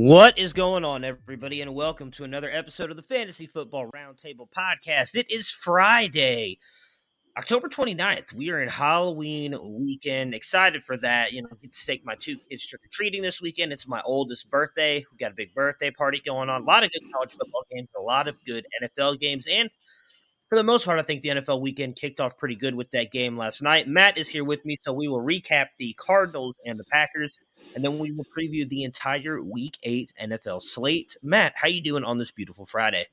What is going on, everybody, and welcome to another episode of the Fantasy Football Roundtable Podcast. It is Friday, October 29th. We are in Halloween weekend. Excited for that. You know, get to take my two kids trick or treating this weekend. It's my oldest birthday. We got a big birthday party going on. A lot of good college football games, a lot of good NFL games, and for the most part, I think the NFL weekend kicked off pretty good with that game last night. Matt is here with me, so we will recap the Cardinals and the Packers, and then we will preview the entire Week Eight NFL slate. Matt, how you doing on this beautiful Friday?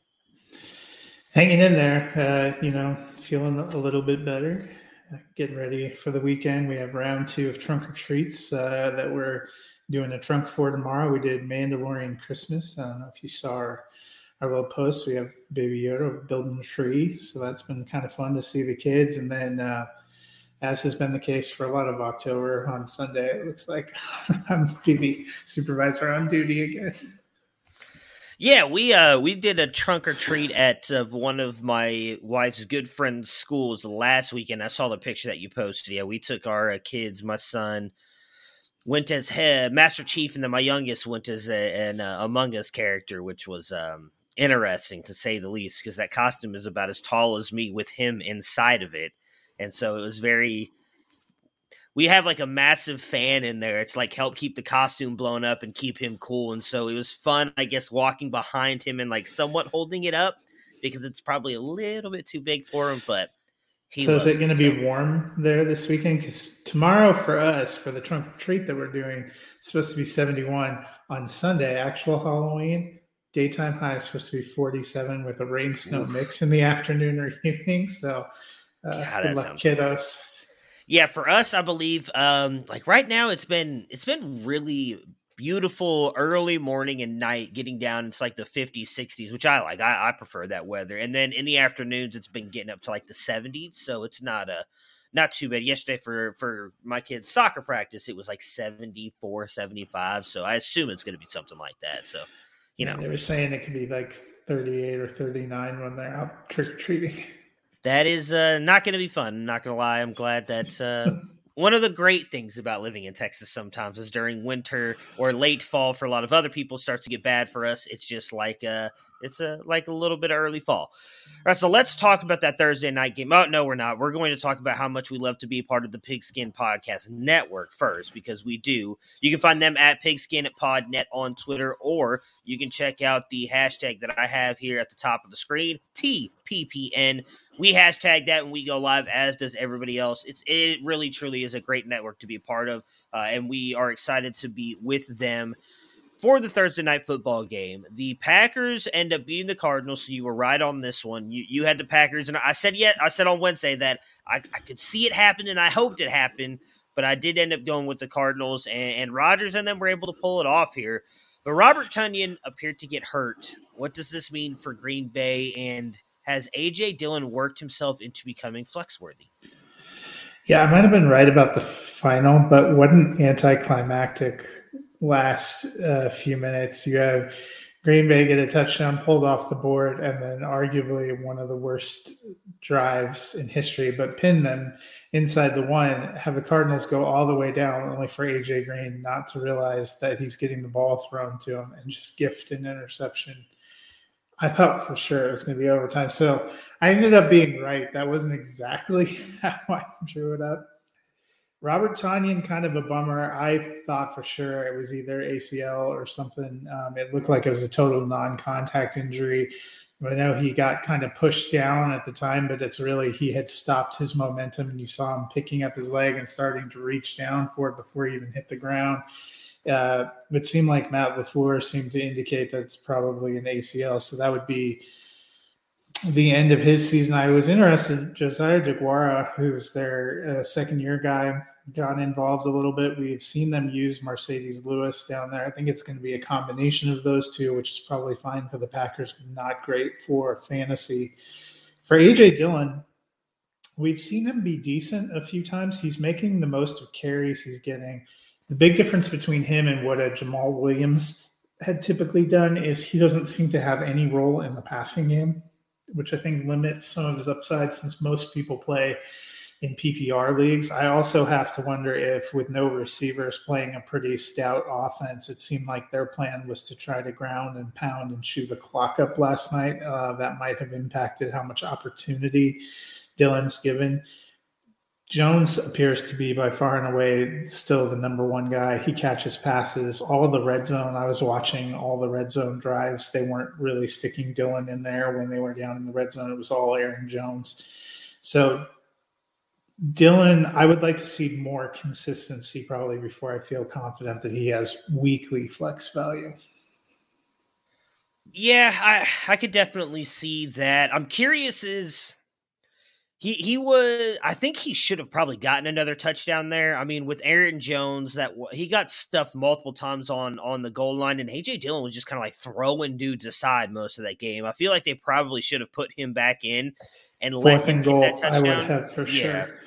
Hanging in there, uh, you know, feeling a little bit better. Uh, getting ready for the weekend. We have round two of trunk or treats uh, that we're doing a trunk for tomorrow. We did Mandalorian Christmas. I don't know if you saw our, our little post. We have Baby Yoda building a tree, so that's been kind of fun to see the kids. And then, uh, as has been the case for a lot of October, on Sunday it looks like I'm to supervisor on duty again. Yeah, we uh we did a trunk or treat at uh, one of my wife's good friends' schools last weekend. I saw the picture that you posted. Yeah, we took our uh, kids. My son went as head Master Chief, and then my youngest went as a, an uh, Among Us character, which was um interesting to say the least, because that costume is about as tall as me with him inside of it, and so it was very. We have like a massive fan in there. It's like help keep the costume blown up and keep him cool. And so it was fun, I guess, walking behind him and like somewhat holding it up because it's probably a little bit too big for him. But he so is it going to be warm there this weekend? Because tomorrow for us, for the trunk or treat that we're doing, it's supposed to be 71. On Sunday, actual Halloween, daytime high is supposed to be 47 with a rain snow mix in the afternoon or evening. So uh, God, good luck, kiddos. Yeah, for us, I believe, um, like right now, it's been it's been really beautiful early morning and night. Getting down, it's like the 50s, 60s, which I like. I, I prefer that weather. And then in the afternoons, it's been getting up to like the 70s, so it's not a not too bad. Yesterday for for my kids' soccer practice, it was like 74, 75. So I assume it's going to be something like that. So you know, they were saying it could be like 38 or 39 when they're out trick or treating. that is uh, not going to be fun. Not going to lie. I'm glad that uh, one of the great things about living in Texas sometimes is during winter or late fall for a lot of other people starts to get bad for us. It's just like a it's a like a little bit of early fall. All right, so let's talk about that Thursday night game. Oh no, we're not. We're going to talk about how much we love to be part of the Pigskin Podcast Network first because we do. You can find them at Pigskin at Podnet on Twitter, or you can check out the hashtag that I have here at the top of the screen, TPPN we hashtag that when we go live, as does everybody else. It's it really truly is a great network to be a part of, uh, and we are excited to be with them for the Thursday night football game. The Packers end up beating the Cardinals, so you were right on this one. You you had the Packers, and I said yet I said on Wednesday that I, I could see it happen, and I hoped it happened, but I did end up going with the Cardinals, and, and Rodgers and them were able to pull it off here. But Robert Tonyan appeared to get hurt. What does this mean for Green Bay and has AJ Dillon worked himself into becoming flex worthy? Yeah, I might have been right about the final, but what an anticlimactic last uh, few minutes. You have Green Bay get a touchdown pulled off the board, and then arguably one of the worst drives in history, but pin them inside the one. Have the Cardinals go all the way down, only for AJ Green not to realize that he's getting the ball thrown to him and just gift an interception I thought for sure it was going to be overtime. So I ended up being right. That wasn't exactly how I drew it up. Robert Tonyan, kind of a bummer. I thought for sure it was either ACL or something. Um, it looked like it was a total non contact injury. I know he got kind of pushed down at the time, but it's really he had stopped his momentum and you saw him picking up his leg and starting to reach down for it before he even hit the ground uh, it seemed like Matt LaFleur seemed to indicate that it's probably an ACL. So that would be the end of his season. I was interested. Josiah DeGuara, who's their uh, second year guy, got involved a little bit. We've seen them use Marcedes Lewis down there. I think it's going to be a combination of those two, which is probably fine for the Packers, not great for fantasy. For AJ Dillon, we've seen him be decent a few times. He's making the most of carries he's getting the big difference between him and what a Jamaal Williams had typically done is he doesn't seem to have any role in the passing game, which I think limits some of his upside since most people play in PPR leagues. I also have to wonder if, with no receivers playing a pretty stout offense, it seemed like their plan was to try to ground and pound and chew the clock up last night. Uh, that might have impacted how much opportunity Dillon's given. Jones appears to be by far and away still the number one guy. He catches passes. All the red zone, I was watching all the red zone drives. They weren't really sticking Dillon in there when they were down in the red zone. It was all Aaron Jones. So, Dillon, I would like to see more consistency probably before I feel confident that he has weekly flex value. Yeah, I I could definitely see that. I'm curious is he he was. I think he should have probably gotten another touchdown there. I mean, with Aaron Jones, that he got stuffed multiple times on on the goal line, and AJ Dillon was just kind of like throwing dudes aside most of that game. I feel like they probably should have put him back in and Fourth let him goal, get that touchdown. I would have for yeah. sure.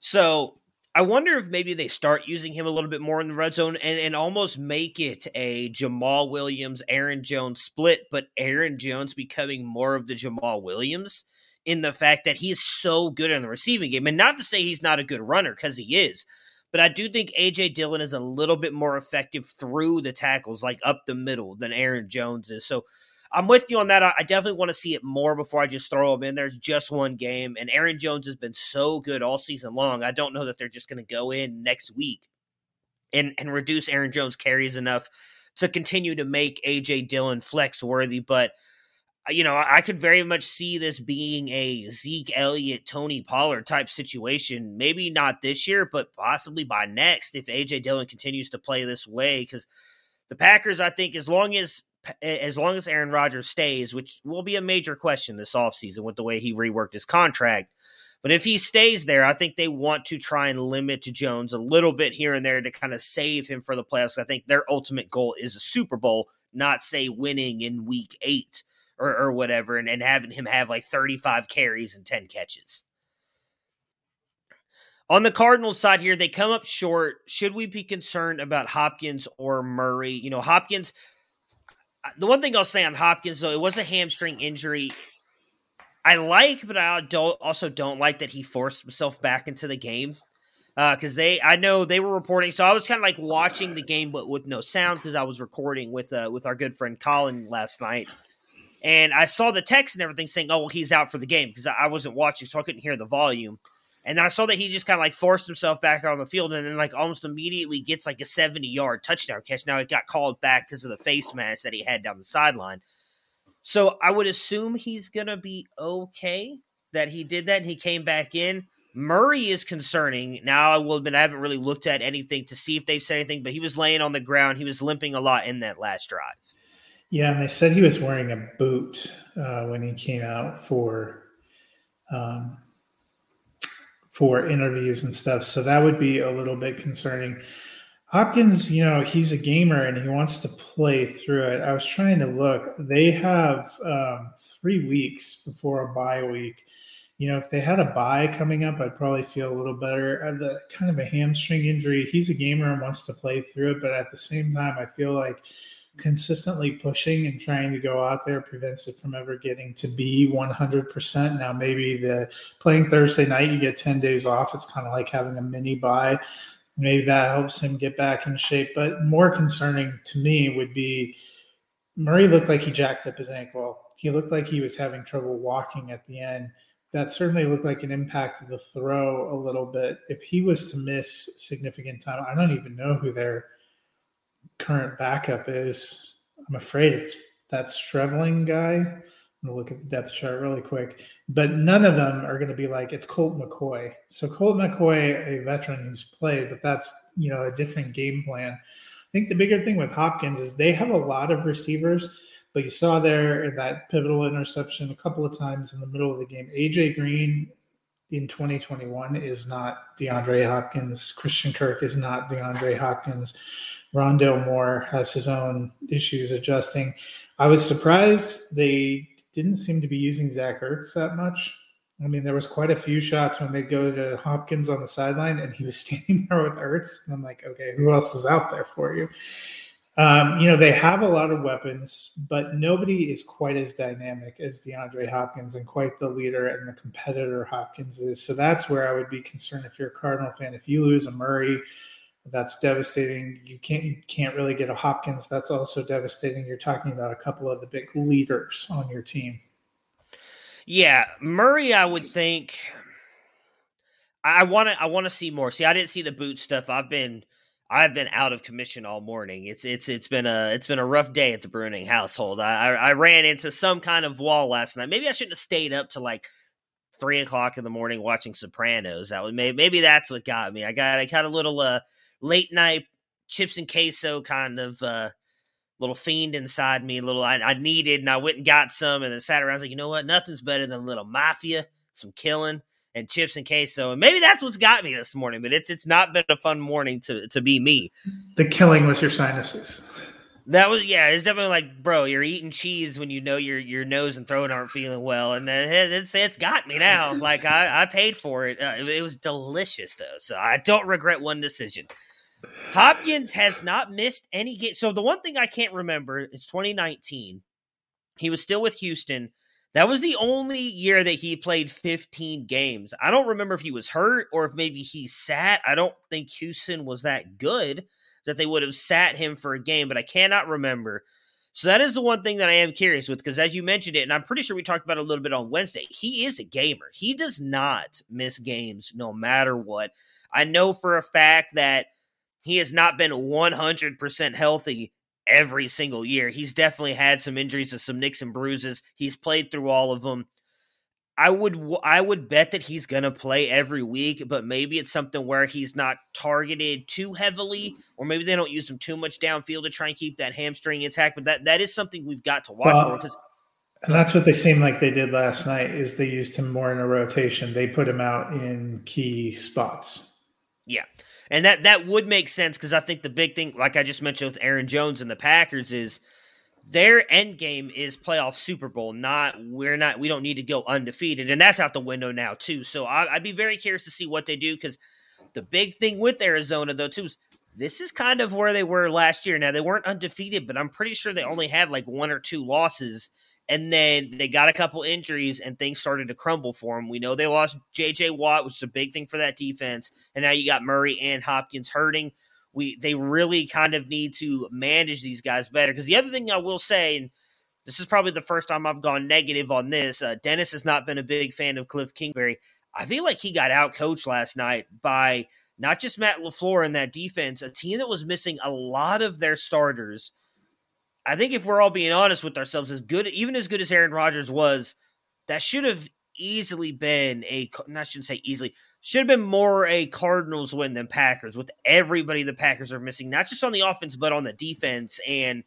So I wonder if maybe they start using him a little bit more in the red zone and, and almost make it a Jamaal Williams, Aaron Jones split, but Aaron Jones becoming more of the Jamaal Williams in the fact that he's so good in the receiving game. And not to say he's not a good runner, because he is. But I do think AJ Dillon is a little bit more effective through the tackles, like up the middle, than Aaron Jones is. So I'm with you on that. I definitely want to see it more before I just throw him in. There's just one game, and Aaron Jones has been so good all season long. I don't know that they're just going to go in next week and and reduce Aaron Jones carries enough to continue to make AJ Dillon flex worthy. But you know, I could very much see this being a Zeke Elliott, Tony Pollard type situation. Maybe not this year, but possibly by next if AJ Dillon continues to play this way. Because the Packers, I think, as long as eh, as long as Aaron Rodgers stays, which will be a major question this offseason with the way he reworked his contract. But if he stays there, I think they want to try and limit to Jones a little bit here and there to kind of save him for the playoffs. I think their ultimate goal is a Super Bowl, not say winning in week eight or, or whatever, and, and having him have like 35 carries and 10 catches. On the Cardinals side here, they come up short. Should we be concerned about Hopkins or Murray? You know, Hopkins, the one thing I'll say on Hopkins, though, it was a hamstring injury. I like, but I don't, also don't like that he forced himself back into the game. because uh, they I know they were reporting. So I was kind of like watching the game, but with no sound because I was recording with uh, with our good friend Colin last night. And I saw the text and everything saying, "Oh, well, he's out for the game," because I wasn't watching, so I couldn't hear the volume. And I saw that he just kind of like forced himself back on the field, and then like almost immediately gets like a seventy-yard touchdown catch. Now it got called back because of the face mask that he had down the sideline. So I would assume he's gonna be okay that he did that and he came back in. Murray is concerning. Now I will admit I haven't really looked at anything to see if they've said anything, but he was laying on the ground. He was limping a lot in that last drive. Yeah, and they said he was wearing a boot uh, when he came out for um, for interviews and stuff. So that would be a little bit concerning. Hopkins, you know, he's a gamer and he wants to play through it. I was trying to look. They have um, three weeks before a bye week. You know, if they had a bye coming up, I'd probably feel a little better. Uh, the kind of a hamstring injury. He's a gamer and wants to play through it, but at the same time, I feel like consistently pushing and trying to go out there prevents it from ever getting to be 100%. Now, maybe the playing Thursday night, you get 10 days off. It's kind of like having a mini bye. Maybe that helps him get back in shape. But more concerning to me would be Murray looked like he jacked up his ankle. He looked like he was having trouble walking at the end. That certainly looked like an impact of the throw a little bit. If he was to miss significant time, I don't even know who their current backup is. I'm afraid it's that Streveler guy. I'm gonna look at the depth chart really quick. But none of them are gonna be like it's Colt McCoy. So Colt McCoy, a veteran who's played, but that's you know a different game plan. I think the bigger thing with Hopkins is they have a lot of receivers, but you saw there in that pivotal interception a couple of times in the middle of the game. AJ Green in 2021 is not DeAndre Hopkins. Christian Kirk is not DeAndre Hopkins. Rondale Moore has his own issues adjusting. I was surprised they didn't seem to be using Zach Ertz that much. I mean, there was quite a few shots when they go to Hopkins on the sideline, and he was standing there with Ertz, and I'm like, okay, who else is out there for you? Um, you know, they have a lot of weapons, but nobody is quite as dynamic as DeAndre Hopkins and quite the leader and the competitor Hopkins is. So that's where I would be concerned if you're a Cardinal fan. If you lose a Murray that's devastating. You can't you can't really get a Hopkins. That's also devastating. You're talking about a couple of the big leaders on your team. Yeah, Murray, I would think. I want to. I want to see more. See, I didn't see the boot stuff. I've been. I've been out of commission all morning. It's it's it's been a it's been a rough day at the Bruning household. I, I, ran into some kind of wall last night. Maybe I shouldn't have stayed up to like three o'clock in the morning watching Sopranos. That was maybe, maybe that's what got me. I got I got a little uh late night chips and queso kind of uh, little fiend inside me. A little I, I, needed, and I went and got some, and then sat around. I was like, you know what? Nothing's better than a little mafia, some killing, and chips and queso. And maybe that's what's got me this morning. But it's it's not been a fun morning to to be me. The killing was your sinuses. That was yeah. It's definitely like, bro, you're eating cheese when you know your your nose and throat aren't feeling well, and then it's it's got me now. Like I I paid for it. Uh, it. It was delicious though, so I don't regret one decision. Hopkins has not missed any game. So the one thing I can't remember is 2019. He was still with Houston. That was the only year that he played 15 games. I don't remember if he was hurt or if maybe he sat. I don't think Houston was that good that they would have sat him for a game, but I cannot remember. So that is the one thing that I am curious with because as you mentioned it, and I'm pretty sure we talked about it a little bit on Wednesday, he is a gamer. He does not miss games no matter what. I know for a fact that he has not been 100% healthy every single year. He's definitely had some injuries and some nicks and bruises. He's played through all of them. I would I would bet that he's going to play every week, but maybe it's something where he's not targeted too heavily or maybe they don't use him too much downfield to try and keep that hamstring intact, but that that is something we've got to watch well, for cuz and that's what they seem like they did last night is they used him more in a rotation. They put him out in key spots. Yeah. And that that would make sense because I think the big thing, like I just mentioned with Aaron Jones and the Packers, is their end game is playoff Super Bowl. Not we're not we don't need to go undefeated, and that's out the window now too. So I, would be very curious to see what they do because the big thing with Arizona though too is this is kind of where they were last year. Now they weren't undefeated, but I'm pretty sure they only had like one or two losses And then they got a couple injuries and things started to crumble for them. We know they lost J.J. Watt, which is a big thing for that defense. And now you got Murray and Hopkins hurting. We They really kind of need to manage these guys better. Because the other thing I will say, and this is probably the first time I've gone negative on this, uh, Dennis has not been a big fan of Cliff Kingsbury. I feel like he got out coached last night by not just Matt LaFleur and that defense, a team that was missing a lot of their starters – I think if we're all being honest with ourselves, as good, even as good as Aaron Rodgers was, that should have easily been a. I shouldn't say easily. Should have been more a Cardinals win than Packers. With everybody the Packers are missing, not just on the offense but on the defense. And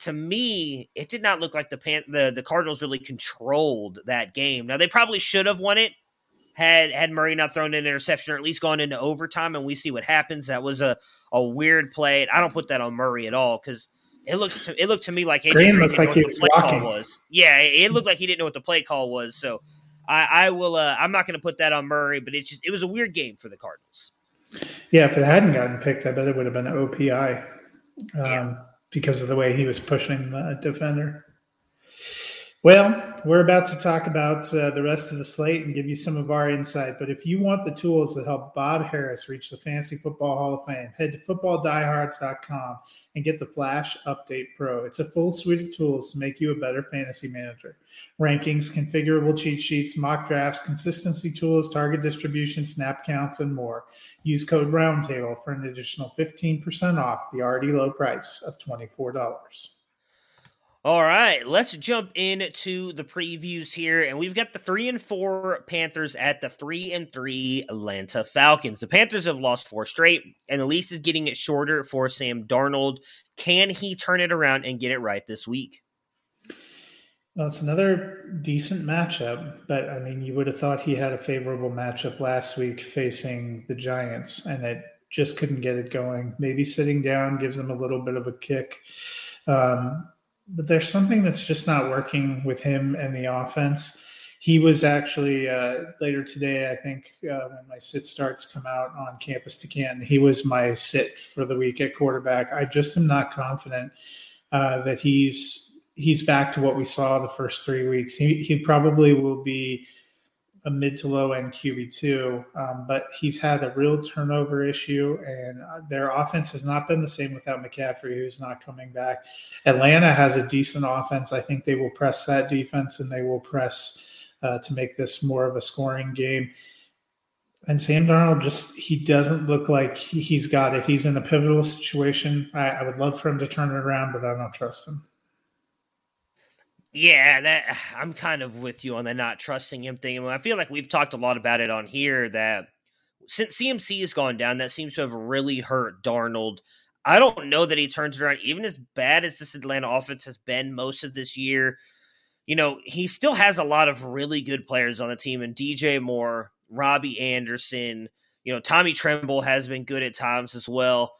to me, it did not look like the Pan- the the Cardinals really controlled that game. Now they probably should have won it had had Murray not thrown an interception or at least gone into overtime, and we see what happens. That was a a weird play. I don't put that on Murray at all because it looks to it looked to me like AJ Green looked like he was walking. was. Yeah, it, looked like he didn't know what the play call was. So I, I will. Uh, I'm not going to put that on Murray, but it's just it was a weird game for the Cardinals. Yeah, if it hadn't gotten picked, I bet it would have been an OPI um, yeah. because of the way he was pushing the defender. Well, we're about to talk about uh, the rest of the slate and give you some of our insight. But if you want the tools that help Bob Harris reach the Fantasy Football Hall of Fame, head to footballdiehards.com and get the Flash Update Pro. It's a full suite of tools to make you a better fantasy manager. Rankings, configurable cheat sheets, mock drafts, consistency tools, target distribution, snap counts, and more. Use code Roundtable for an additional 15% off the already low price of $24. All right, let's jump into the previews here, and we've got the three and four Panthers at the three and three Atlanta Falcons. The Panthers have lost four straight, and the lease is getting it shorter for Sam Darnold. Can he turn it around and get it right this week? Well, it's another decent matchup, but I mean, you would have thought he had a favorable matchup last week facing the Giants, and it just couldn't get it going. Maybe sitting down gives him a little bit of a kick. Um, but there's something that's just not working with him and the offense. He was actually uh, later today, I think, uh, when my sit starts come out on campus to can, he was my sit for the week at quarterback. I just am not confident uh, that he's he's back to what we saw the first three weeks. He, he probably will be a mid to low end QB2, um, but he's had a real turnover issue, and uh, their offense has not been the same without McCaffrey, who's not coming back. Atlanta has a decent offense. I think they will press that defense and they will press uh, to make this more of a scoring game. And Sam Darnold just, he doesn't look like he's got it. He's in a pivotal situation. I, I would love for him to turn it around, but I don't trust him. Yeah, that I'm kind of with you on the not trusting him thing. I feel like we've talked a lot about it on here that since CMC has gone down, that seems to have really hurt Darnold. I don't know that he turns around, even as bad as this Atlanta offense has been most of this year. You know, he still has a lot of really good players on the team, and DJ Moore, Robbie Anderson, you know, Tommy Tremble has been good at times as well.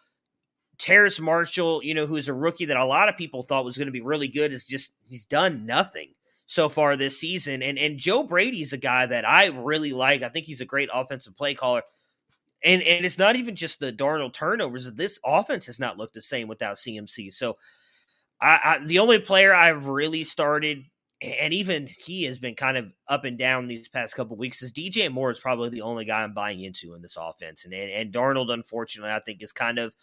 Terrace Marshall, you know, who's a rookie that a lot of people thought was going to be really good, is just he's done nothing so far this season. And and Joe Brady's a guy that I really like. I think he's a great offensive play caller. And and it's not even just the Darnold turnovers. This offense has not looked the same without CMC. So I, I the only player I've really started and even he has been kind of up and down these past couple weeks. Is DJ Moore is probably the only guy I'm buying into in this offense, and and, and Darnold, unfortunately, I think is kind of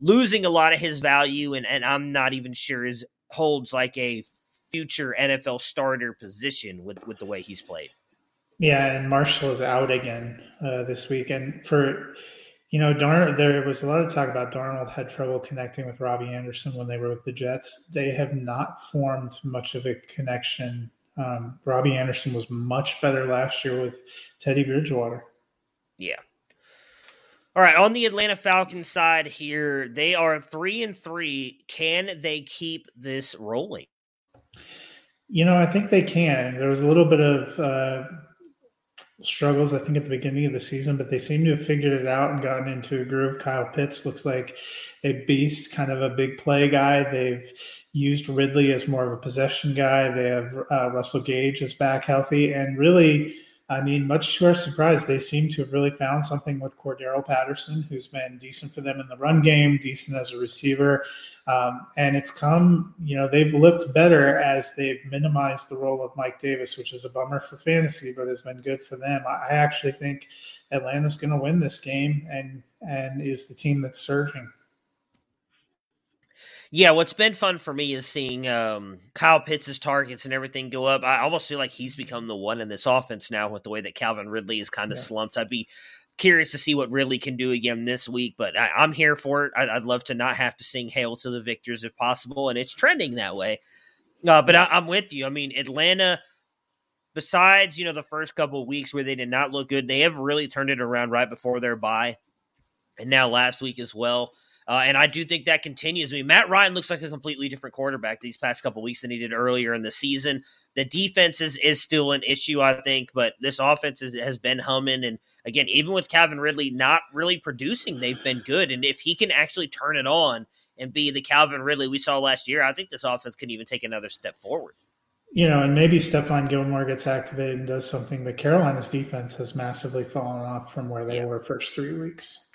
losing a lot of his value, and, and I'm not even sure is holds like a future NFL starter position with with the way he's played. Yeah, and Marshall is out again uh, this week, and for you know, Darnold, there was a lot of talk about Darnold had trouble connecting with Robbie Anderson when they were with the Jets. They have not formed much of a connection. Um, Robbie Anderson was much better last year with Teddy Bridgewater. Yeah, all right, on the Atlanta Falcons side here, they are three and three. Can they keep this rolling? You know, I think they can. There was a little bit of uh, struggles, I think, at the beginning of the season, but they seem to have figured it out and gotten into a groove. Kyle Pitts looks like a beast, kind of a big play guy. They've used Ridley as more of a possession guy. They have uh, Russell Gage is back healthy, and really I mean, much to our surprise, they seem to have really found something with Cordarrelle Patterson, who's been decent for them in the run game, decent as a receiver. Um, and it's come, you know, they've looked better as they've minimized the role of Mike Davis, which is a bummer for fantasy, but has been good for them. I, I actually think Atlanta's going to win this game and and is the team that's surging. Yeah, what's been fun for me is seeing um, Kyle Pitts' targets and everything go up. I almost feel like he's become the one in this offense now with the way that Calvin Ridley is kind of yeah. slumped. I'd be curious to see what Ridley can do again this week, but I, am here for it. I, would love to not have to sing "Hail to the Victors" if possible, and it's trending that way. Uh, but I, am with you. I mean, Atlanta. Besides, you know, the first couple of weeks where they did not look good, they have really turned it around right before their bye, and now last week as well. Uh, and I do think that continues. I mean, Matt Ryan looks like a completely different quarterback these past couple weeks than he did earlier in the season. The defense is, is still an issue, I think, but this offense is, has been humming. And again, even with Calvin Ridley not really producing, they've been good. And if he can actually turn it on and be the Calvin Ridley we saw last year, I think this offense can even take another step forward. You know, and maybe Stephon Gilmore gets activated and does something, but Carolina's defense has massively fallen off from where they yeah. were first three weeks.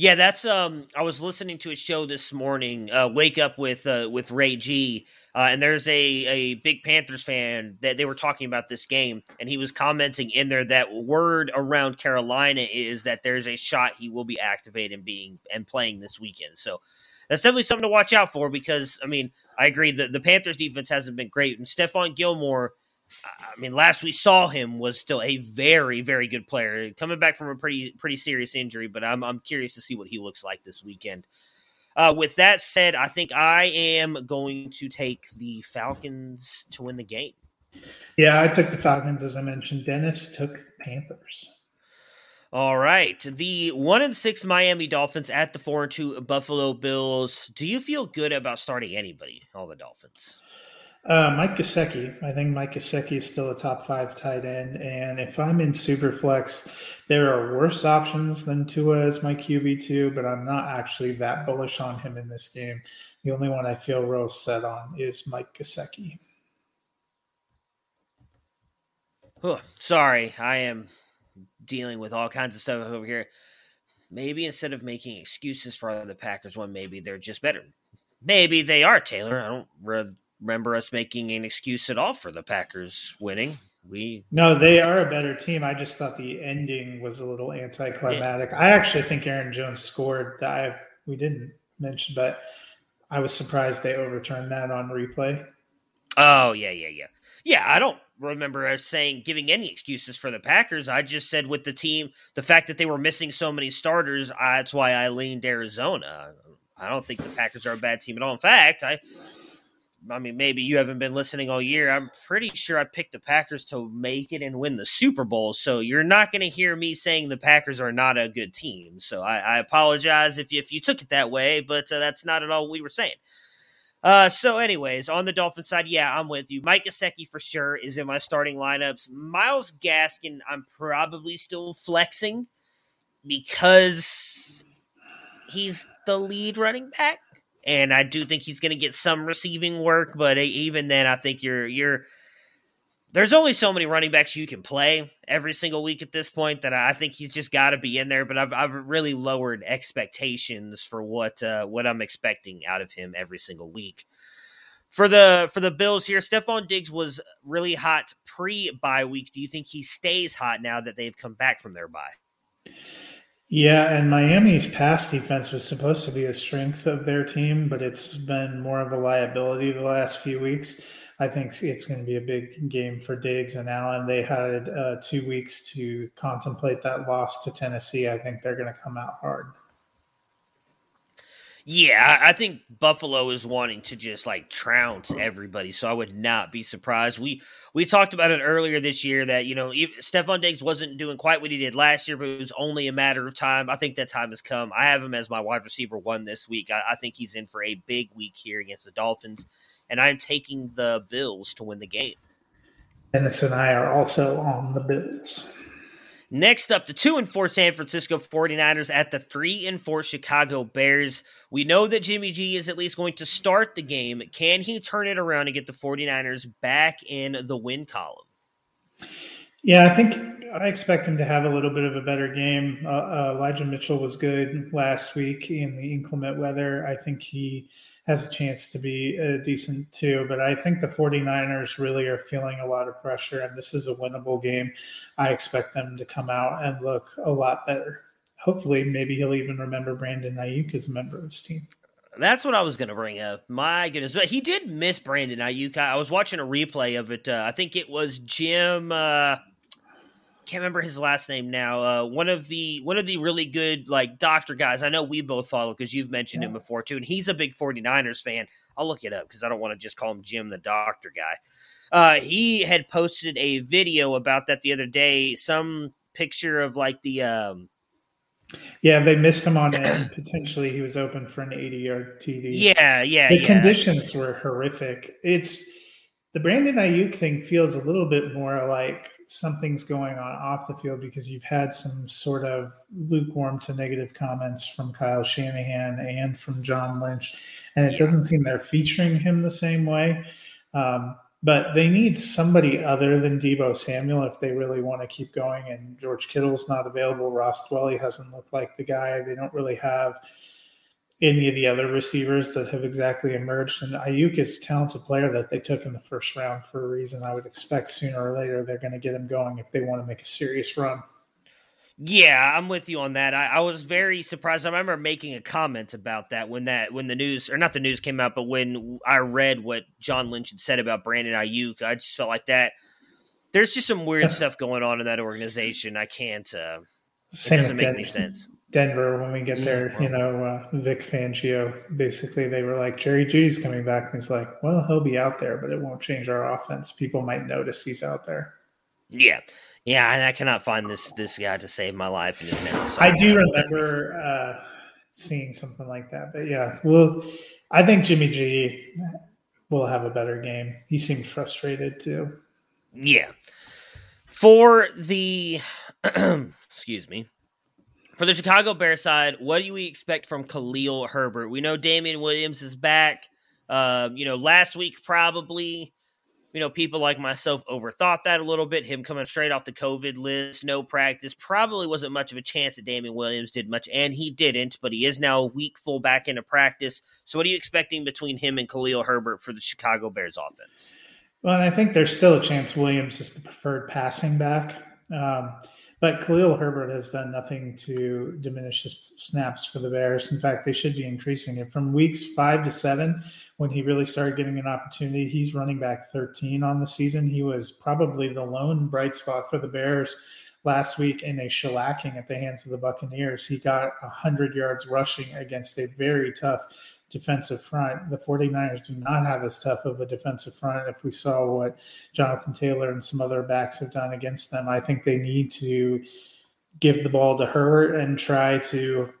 Yeah, that's um. I was listening to a show this morning, uh, "Wake Up with uh, with Ray G," uh, and there's a a big Panthers fan that they were talking about this game, and he was commenting in there that word around Carolina is that there's a shot he will be activated and being and playing this weekend. So that's definitely something to watch out for because I mean I agree that the Panthers defense hasn't been great, and Stephon Gilmore I mean, last we saw him was still a very, very good player, coming back from a pretty, pretty serious injury. But I'm, I'm curious to see what he looks like this weekend. Uh, with that said, I think I am going to take the Falcons to win the game. Yeah, I took the Falcons as I mentioned. Dennis took Panthers. All right, the one and six Miami Dolphins at the four and two Buffalo Bills. Do you feel good about starting anybody? All the Dolphins. Uh, Mike Gesicki. I think Mike Gesicki is still a top five tight end. And if I'm in Superflex, there are worse options than Tua as my QB2, but I'm not actually that bullish on him in this game. The only one I feel real set on is Mike Gesicki. Oh, sorry, I am dealing with all kinds of stuff over here. Maybe instead of making excuses for the Packers one, maybe they're just better. Maybe they are, Taylor. I don't remember us making an excuse at all for the Packers winning. We no, they are a better team. I just thought the ending was a little anticlimactic. Yeah. I actually think Aaron Jones scored that I we didn't mention, but I was surprised they overturned that on replay. Oh yeah, yeah, yeah, yeah. I don't remember us saying giving any excuses for the Packers. I just said with the team, the fact that they were missing so many starters, that's why I leaned Arizona. I don't think the Packers are a bad team at all. In fact, I I mean, maybe you haven't been listening all year. I'm pretty sure I picked the Packers to make it and win the Super Bowl. So you're not going to hear me saying the Packers are not a good team. So I, I apologize if you, if you took it that way, but uh, that's not at all we were saying. Uh, so, anyways, on the Dolphin side, yeah, I'm with you. Mike Gesicki for sure is in my starting lineups. Myles Gaskin, I'm probably still flexing because he's the lead running back and I do think he's going to get some receiving work. But even then, I think you're you're there's only so many running backs you can play every single week at this point that I think he's just got to be in there. But I've I've really lowered expectations for what uh, what I'm expecting out of him every single week. For the for the Bills here, Stefon Diggs was really hot pre bye week. Do you think he stays hot now that they've come back from their bye? Yeah, and Miami's pass defense was supposed to be a strength of their team, but it's been more of a liability the last few weeks. I think it's going to be a big game for Diggs and Allen. They had uh, two weeks to contemplate that loss to Tennessee. I think they're going to come out hard. Yeah, I think Buffalo is wanting to just like trounce everybody, so I would not be surprised. We we talked about it earlier this year that you know Stefon Diggs wasn't doing quite what he did last year, but it was only a matter of time. I think that time has come. I have him as my wide receiver one this week. I, I think he's in for a big week here against the Dolphins, and I'm taking the Bills to win the game. Dennis and I are also on the Bills. Next up, the 2 and 4 San Francisco 49ers at the 3 and 4 Chicago Bears. We know that Jimmy G is at least going to start the game. Can he turn it around and get the 49ers back in the win column? Yeah, I think I expect him to have a little bit of a better game. Uh, uh, Elijah Mitchell was good last week in the inclement weather. I think he has a chance to be uh, decent too. But I think the 49ers really are feeling a lot of pressure, and this is a winnable game. I expect them to come out and look a lot better. Hopefully, maybe he'll even remember Brandon Aiyuk as a member of his team. That's what I was going to bring up. My goodness, but he did miss Brandon Aiyuk. I was watching a replay of it. Uh, I think it was Jim. Can't remember his last name now. Uh, one of the one of the really good like doctor guys. I know we both follow because you've mentioned yeah. him before too, and he's a big 49ers fan. I'll look it up because I don't want to just call him Jim the doctor guy. Uh, he had posted a video about that the other day. Some picture of like the um, yeah, they missed him on it, and potentially he was open for an 80 yard TD. Yeah, yeah. The yeah. conditions were horrific. It's the Brandon Aiyuk thing feels a little bit more like something's going on off the field because you've had some sort of lukewarm to negative comments from Kyle Shanahan and from John Lynch, and it yeah. doesn't seem they're featuring him the same way. Um, but they need somebody other than Deebo Samuel if they really want to keep going. And George Kittle's not available. Ross Dwelley hasn't looked like the guy. They don't really have any of the other receivers that have exactly emerged. And Aiyuk is a talented player that they took in the first round for a reason. I would expect sooner or later they're going to get him going if they want to make a serious run. Yeah, I'm with you on that. I, I, was very surprised. I remember making a comment about that when that when the news or not the news came out, but when I read what John Lynch had said about Brandon Aiyuk, I just felt like that. There's just some weird stuff going on in that organization. I can't. Uh, it doesn't make any sense. Denver when we get there, you know, uh, Vic Fangio, basically they were like, Jerry Jeudy's coming back. And he's like, well, he'll be out there, but it won't change our offense. People might notice he's out there. Yeah. Yeah. And I cannot find this, this guy to save my life in his name. I do remember uh, seeing something like that, but yeah, well, I think Jimmy G will have a better game. He seemed frustrated too. Yeah. For the, excuse me, for the Chicago Bears side, what do we expect from Khalil Herbert? We know Damien Williams is back. Um, you know, last week probably, you know, people like myself overthought that a little bit. Him coming straight off the COVID list, no practice, probably wasn't much of a chance that Damien Williams did much, and he didn't. But he is now a week full back into practice. So, what are you expecting between him and Khalil Herbert for the Chicago Bears offense? Well, I think there's still a chance Williams is the preferred passing back. Um, but Khalil Herbert has done nothing to diminish his snaps for the Bears. In fact, they should be increasing it from weeks five to seven when he really started getting an opportunity. He's running back 13 on the season. He was probably the lone bright spot for the Bears last week in a shellacking at the hands of the Buccaneers. He got 100 yards rushing against a very tough defensive front. The 49ers do not have as tough of a defensive front. If we saw what Jonathan Taylor and some other backs have done against them, I think they need to give the ball to her and try to,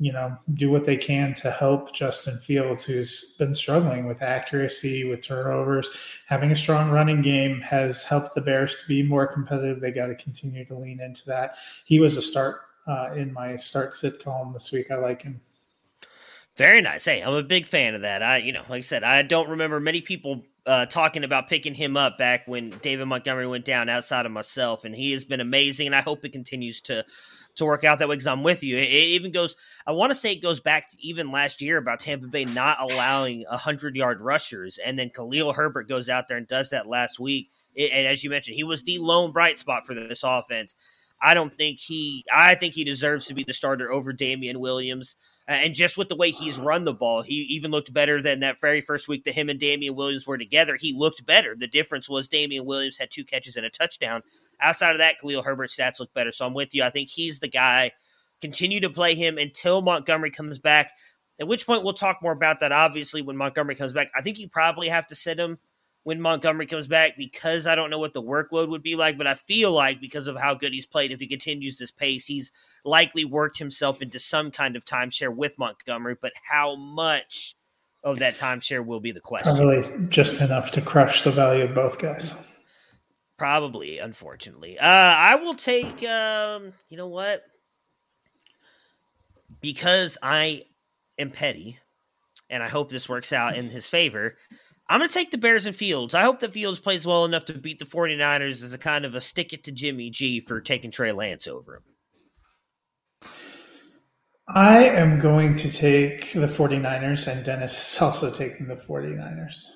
you know, do what they can to help Justin Fields, who's been struggling with accuracy, with turnovers. Having a strong running game has helped the Bears to be more competitive. They got to continue to lean into that. He was a start uh, in my start sit column this week. I like him. Very nice. Hey, I'm a big fan of that. I, you know, like I said, I don't remember many people uh, talking about picking him up back when David Montgomery went down outside of myself, and he has been amazing, and I hope it continues to to work out that way because I'm with you. It, it even goes, I want to say it goes back to even last year about Tampa Bay not allowing a 100 yard rushers, and then Khalil Herbert goes out there and does that last week. It, and as you mentioned, he was the lone bright spot for this offense. I don't think he, I think he deserves to be the starter over Damien Williams. And just with the way he's run the ball, he even looked better than that very first week that him and Damien Williams were together. He looked better. The difference was Damien Williams had two catches and a touchdown. Outside of that, Khalil Herbert's stats look better. So I'm with you. I think he's the guy. Continue to play him until Montgomery comes back. At which point we'll talk more about that. Obviously, when Montgomery comes back, I think you probably have to sit him when Montgomery comes back because I don't know what the workload would be like, but I feel like because of how good he's played, if he continues this pace, he's likely worked himself into some kind of timeshare with Montgomery. But how much of that timeshare will be the question? Probably just enough to crush the value of both guys. Probably, unfortunately. Uh, I will take, um, you know what? Because I am petty, and I hope this works out in his favor. I'm going to take the Bears and Fields. I hope that Fields plays well enough to beat the 49ers as a kind of a stick it to Jimmy G for taking Trey Lance over him. I am going to take the 49ers, and Dennis is also taking the 49ers.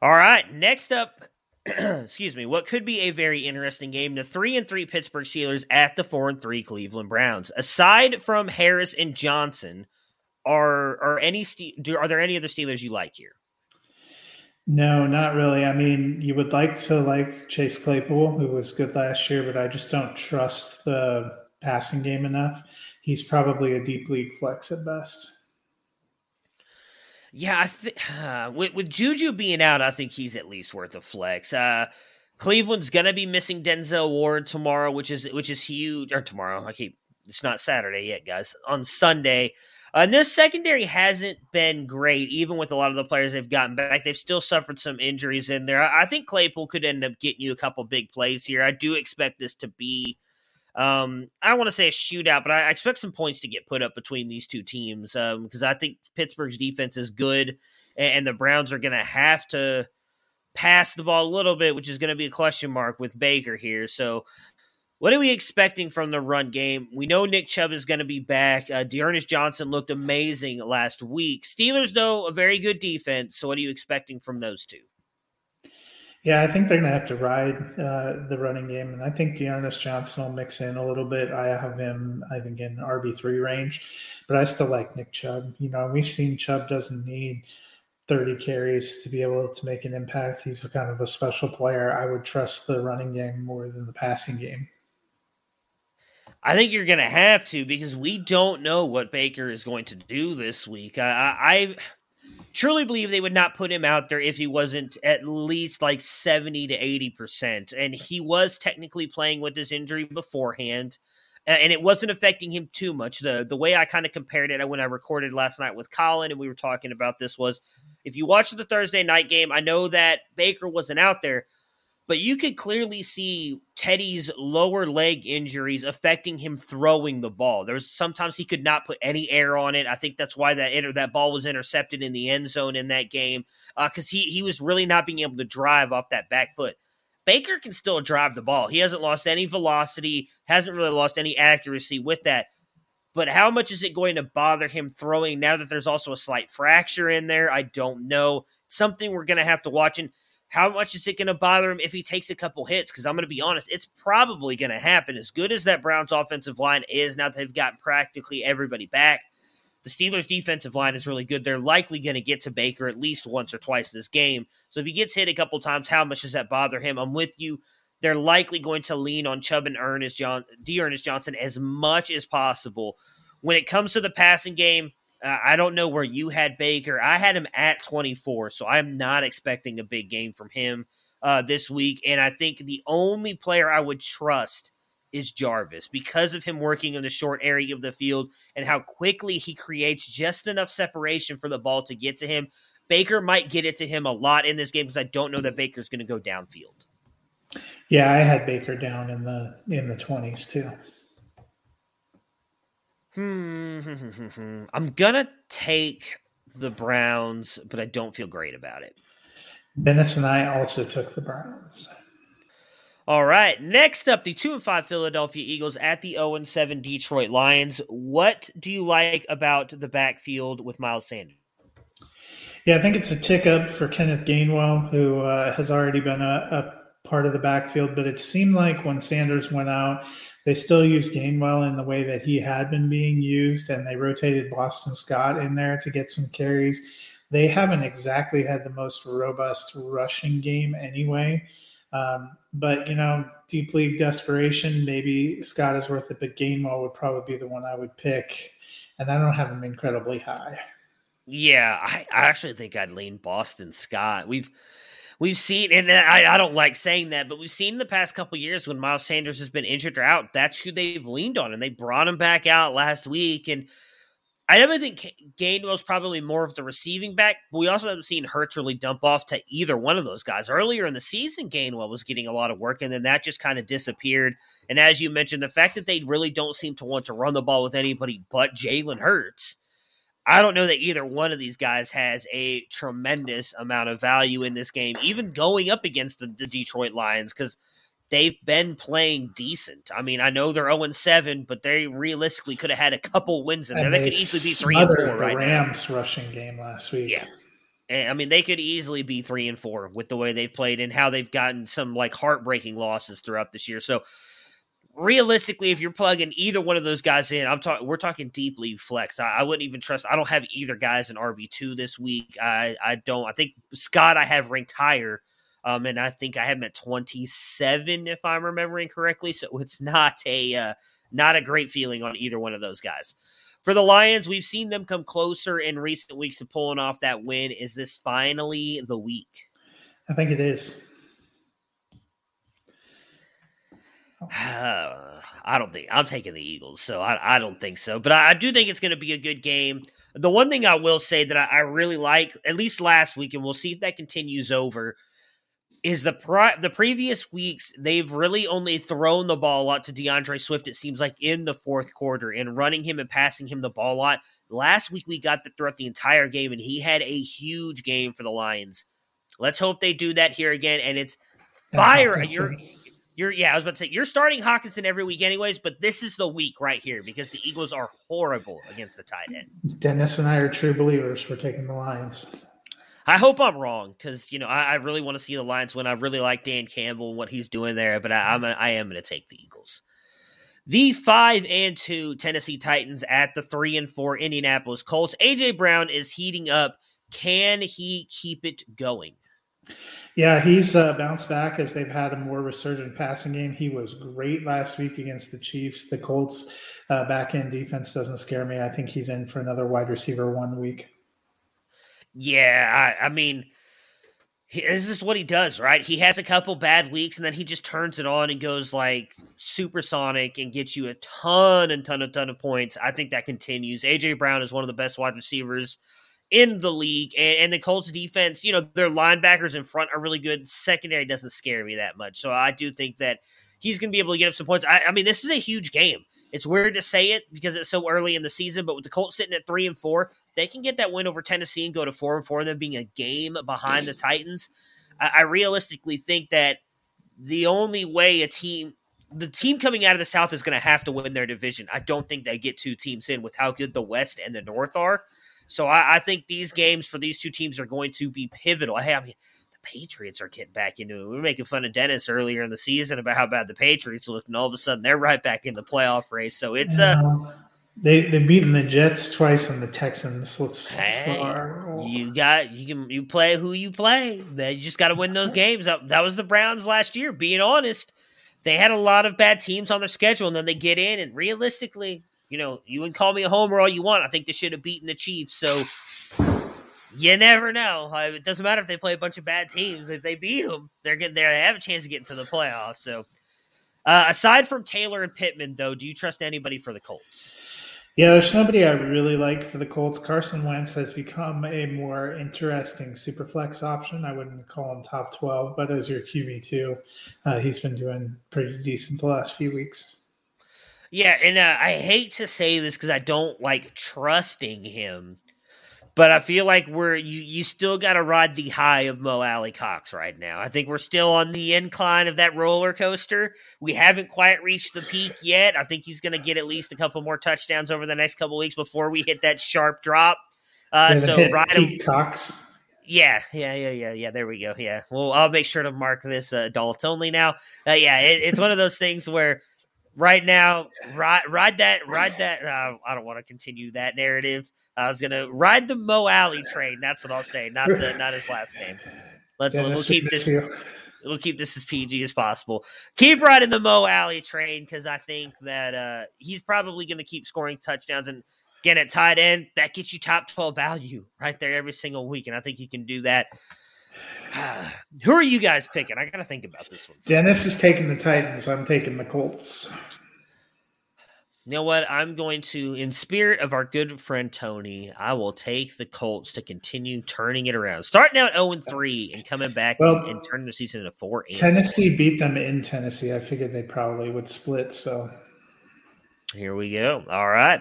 All right. Next up, excuse me, what could be a very interesting game. The 3 and 3 Pittsburgh Steelers at the 4 and 3 Cleveland Browns. Aside from Harris and Johnson, are are any are there any other Steelers you like here? No, not really. I mean, you would like to like Chase Claypool, who was good last year, but I just don't trust the passing game enough. He's probably a deep league flex at best. Yeah, I think uh, with, with Juju being out, I think he's at least worth a flex. Uh, Cleveland's gonna be missing Denzel Ward tomorrow, which is which is huge. Or tomorrow, I keep it's not Saturday yet, guys. On Sunday, uh, and this secondary hasn't been great, even with a lot of the players they've gotten back. They've still suffered some injuries in there. I think Claypool could end up getting you a couple big plays here. I do expect this to be, um, I want to say a shootout, but I expect some points to get put up between these two teams because um, I think Pittsburgh's defense is good, and, and the Browns are going to have to pass the ball a little bit, which is going to be a question mark with Baker here. So what are we expecting from the run game? We know Nick Chubb is going to be back. Uh, D'Ernest Johnson looked amazing last week. Steelers, though, a very good defense. So, what are you expecting from those two? Yeah, I think they're going to have to ride uh, the running game, and I think D'Ernest Johnson will mix in a little bit. I have him, I think, in RB three range, but I still like Nick Chubb. You know, we've seen Chubb doesn't need 30 carries to be able to make an impact. He's kind of a special player. I would trust the running game more than the passing game. I think you're going to have to because we don't know what Baker is going to do this week. I, I, truly believe they would not put him out there if he wasn't at least like 70 to 80%. And he was technically playing with this injury beforehand. And it wasn't affecting him too much. The the way I kind of compared it uh, when I recorded last night with Colin and we were talking about this was if you watch the Thursday night game, I know that Baker wasn't out there, but you could clearly see Teddy's lower leg injuries affecting him throwing the ball. There was sometimes he could not put any air on it. I think that's why that inter- that ball was intercepted in the end zone in that game because uh, he he was really not being able to drive off that back foot. Baker can still drive the ball. He hasn't lost any velocity, hasn't really lost any accuracy with that. But how much is it going to bother him throwing now that there's also a slight fracture in there? I don't know. something we're going to have to watch. And how much is it going to bother him if he takes a couple hits? Because I'm going to be honest, it's probably going to happen. As good as that Browns offensive line is now that they've got practically everybody back, the Steelers' defensive line is really good. They're likely going to get to Baker at least once or twice this game. So if he gets hit a couple times, how much does that bother him? I'm with you. They're likely going to lean on Chubb and Ernest John, D'Ernest Johnson as much as possible. When it comes to the passing game, I don't know where you had Baker. I had him at 24, so I'm not expecting a big game from him uh, this week. And I think the only player I would trust is Jarvis because of him working in the short area of the field and how quickly he creates just enough separation for the ball to get to him. Baker might get it to him a lot in this game because I don't know that Baker's going to go downfield. Yeah, I had Baker down in the in the 20s too. Hmm. I'm gonna take the Browns, but I don't feel great about it. Dennis and I also took the Browns. All right. Next up, the two and five Philadelphia Eagles at the 0 and 7 Detroit Lions. What do you like about the backfield with Miles Sanders? Yeah, I think it's a tick up for Kenneth Gainwell, who uh, has already been a, a part of the backfield, but it seemed like when Sanders went out, they still used Gainwell in the way that he had been being used, and they rotated Boston Scott in there to get some carries. They haven't exactly had the most robust rushing game anyway. Um, but, you know, deep league desperation, maybe Scott is worth it, but Gainwell would probably be the one I would pick. And I don't have him incredibly high. Yeah, I, I actually think I'd lean Boston Scott. We've we've seen, and I, I don't like saying that, but we've seen in the past couple years when Miles Sanders has been injured or out, that's who they've leaned on, and they brought him back out last week. And I definitely think Gainwell's probably more of the receiving back, but we also haven't seen Hurts really dump off to either one of those guys. Earlier in the season, Gainwell was getting a lot of work, and then that just kind of disappeared. And as you mentioned, the fact that they really don't seem to want to run the ball with anybody but Jalen Hurts I don't know that either one of these guys has a tremendous amount of value in this game, even going up against the, the Detroit Lions, because they've been playing decent. I mean, I know they're 0 7, but they realistically could have had a couple wins in there. They, they could easily be 3 and 4 smothered the right now. Rams rushing game last week. Yeah. And, I mean, they could easily be 3 and 4 with the way they've played and how they've gotten some like heartbreaking losses throughout this year. So, realistically, if you're plugging either one of those guys in, I'm talking. We're talking deep league flex. I, I wouldn't even trust. I don't have either guys in RB two this week. I I don't. I think Scott I have ranked higher, um, and I think I have him at 27 if I'm remembering correctly. So it's not a uh, not a great feeling on either one of those guys. For the Lions, we've seen them come closer in recent weeks to pulling off that win. Is this finally the week? I think it is. I don't think I'm taking the Eagles, so I, I don't think so. But I, I do think it's going to be a good game. The one thing I will say that I, I really like, at least last week, and we'll see if that continues over, is the pri- the previous weeks they've really only thrown the ball a lot to DeAndre Swift. It seems like in the fourth quarter and running him and passing him the ball a lot. Last week we got the throughout the entire game, and he had a huge game for the Lions. Let's hope they do that here again, and it's fire. You're you're yeah, I was about to say you're starting Hockenson every week anyways, but this is the week right here because the Eagles are horrible against the tight end. Dennis and I are true believers. We're taking the Lions. I hope I'm wrong because you know I, I really want to see the Lions win. I really like Dan Campbell and what he's doing there, but I, I'm a, I am going to take the Eagles. The five and two Tennessee Titans at the three and four Indianapolis Colts. AJ Brown is heating up. Can he keep it going? Yeah, he's uh, bounced back as they've had a more resurgent passing game. He was great last week against the Chiefs. The Colts uh, back end defense doesn't scare me. I think he's in for another wide receiver one week. Yeah, I, I mean, he, this is what he does, right? He has a couple bad weeks, and then he just turns it on and goes like supersonic and gets you a ton and ton and ton of points. I think that continues. AJ Brown is one of the best wide receivers in the league, and, and the Colts defense, you know, their linebackers in front are really good. Secondary doesn't scare me that much, so I do think that he's going to be able to get up some points. I, I mean, this is a huge game. It's weird to say it because it's so early in the season, but with the Colts sitting at three and four, they can get that win over Tennessee and go to four and four, then being a game behind the Titans. I, I realistically think that the only way a team, the team coming out of the South, is going to have to win their division. I don't think they get two teams in with how good the West and the North are. So I, I think these games for these two teams are going to be pivotal. Hey, I mean, the Patriots are getting back into it. We were making fun of Dennis earlier in the season about how bad the Patriots looked, and all of a sudden they're right back in the playoff race. So it's a. Uh, they they've beaten the Jets twice and the Texans. Let's, Hey, you got you can you play who you play. That you just got to win those games. That, that was the Browns last year. Being honest, they had a lot of bad teams on their schedule, and then they get in. And realistically, you know, you can call me a homer all you want. I think they should have beaten the Chiefs. So you never know. It doesn't matter if they play a bunch of bad teams. If they beat them, they're getting there. They have a chance to get into the playoffs. So. Uh, aside from Taylor and Pittman, though, do you trust anybody for the Colts? Yeah, there's somebody I really like for the Colts. Carson Wentz has become a more interesting superflex option. I wouldn't call him top 12, but as your QB2, uh, he's been doing pretty decent the last few weeks. Yeah, and uh, I hate to say this because I don't like trusting him, but I feel like we're you you still got to ride the high of Mo Alie-Cox right now. I think we're still on the incline of that roller coaster. We haven't quite reached the peak yet. I think he's going to get at least a couple more touchdowns over the next couple weeks before we hit that sharp drop. Uh, so ride him. Cox. Yeah, yeah, yeah, yeah, yeah. There we go. Yeah. Well, I'll make sure to mark this uh, adults only now. Uh, yeah, it, it's one of those things where right now, ride, ride that, ride that. Uh, I don't want to continue that narrative. I was gonna ride the Mo Alie train. That's what I'll say. Not the, not his last name. Let's Dennis, we'll keep this we'll keep this as PG as possible. Keep riding the Mo Alie train because I think that uh, he's probably going to keep scoring touchdowns and again at tight end that gets you top twelve value right there every single week, and I think he can do that. Who are you guys picking? I got to think about this one. Dennis is taking the Titans. I'm taking the Colts. You know what? I'm going to, in spirit of our good friend Tony, I will take the Colts to continue turning it around, starting out zero and three and coming back Well, and, and turning the season into four. And Tennessee beat them in Tennessee. I figured they probably would split. So Here we go. All right.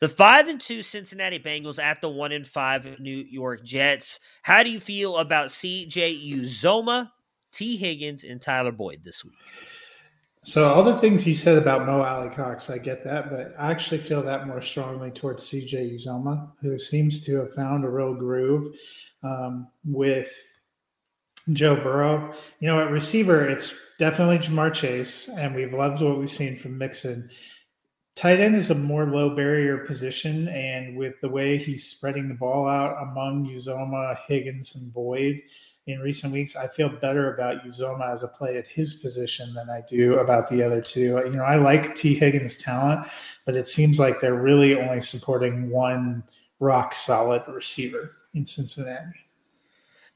The five and two Cincinnati Bengals at the one and five New York Jets. How do you feel about CJ Uzomah, Tee Higgins, and Tyler Boyd this week? So all the things you said about Mo Alie-Cox, I get that, but I actually feel that more strongly towards CJ Uzomah, who seems to have found a real groove um, with Joe Burrow. You know, at receiver, it's definitely Ja'Marr Chase, and we've loved what we've seen from Mixon. Tight end is a more low barrier position, and with the way he's spreading the ball out among Uzomah, Higgins, and Boyd, in recent weeks, I feel better about Uzomah as a play at his position than I do about the other two. You know, I like Tee Higgins' talent, but it seems like they're really only supporting one rock solid receiver in Cincinnati.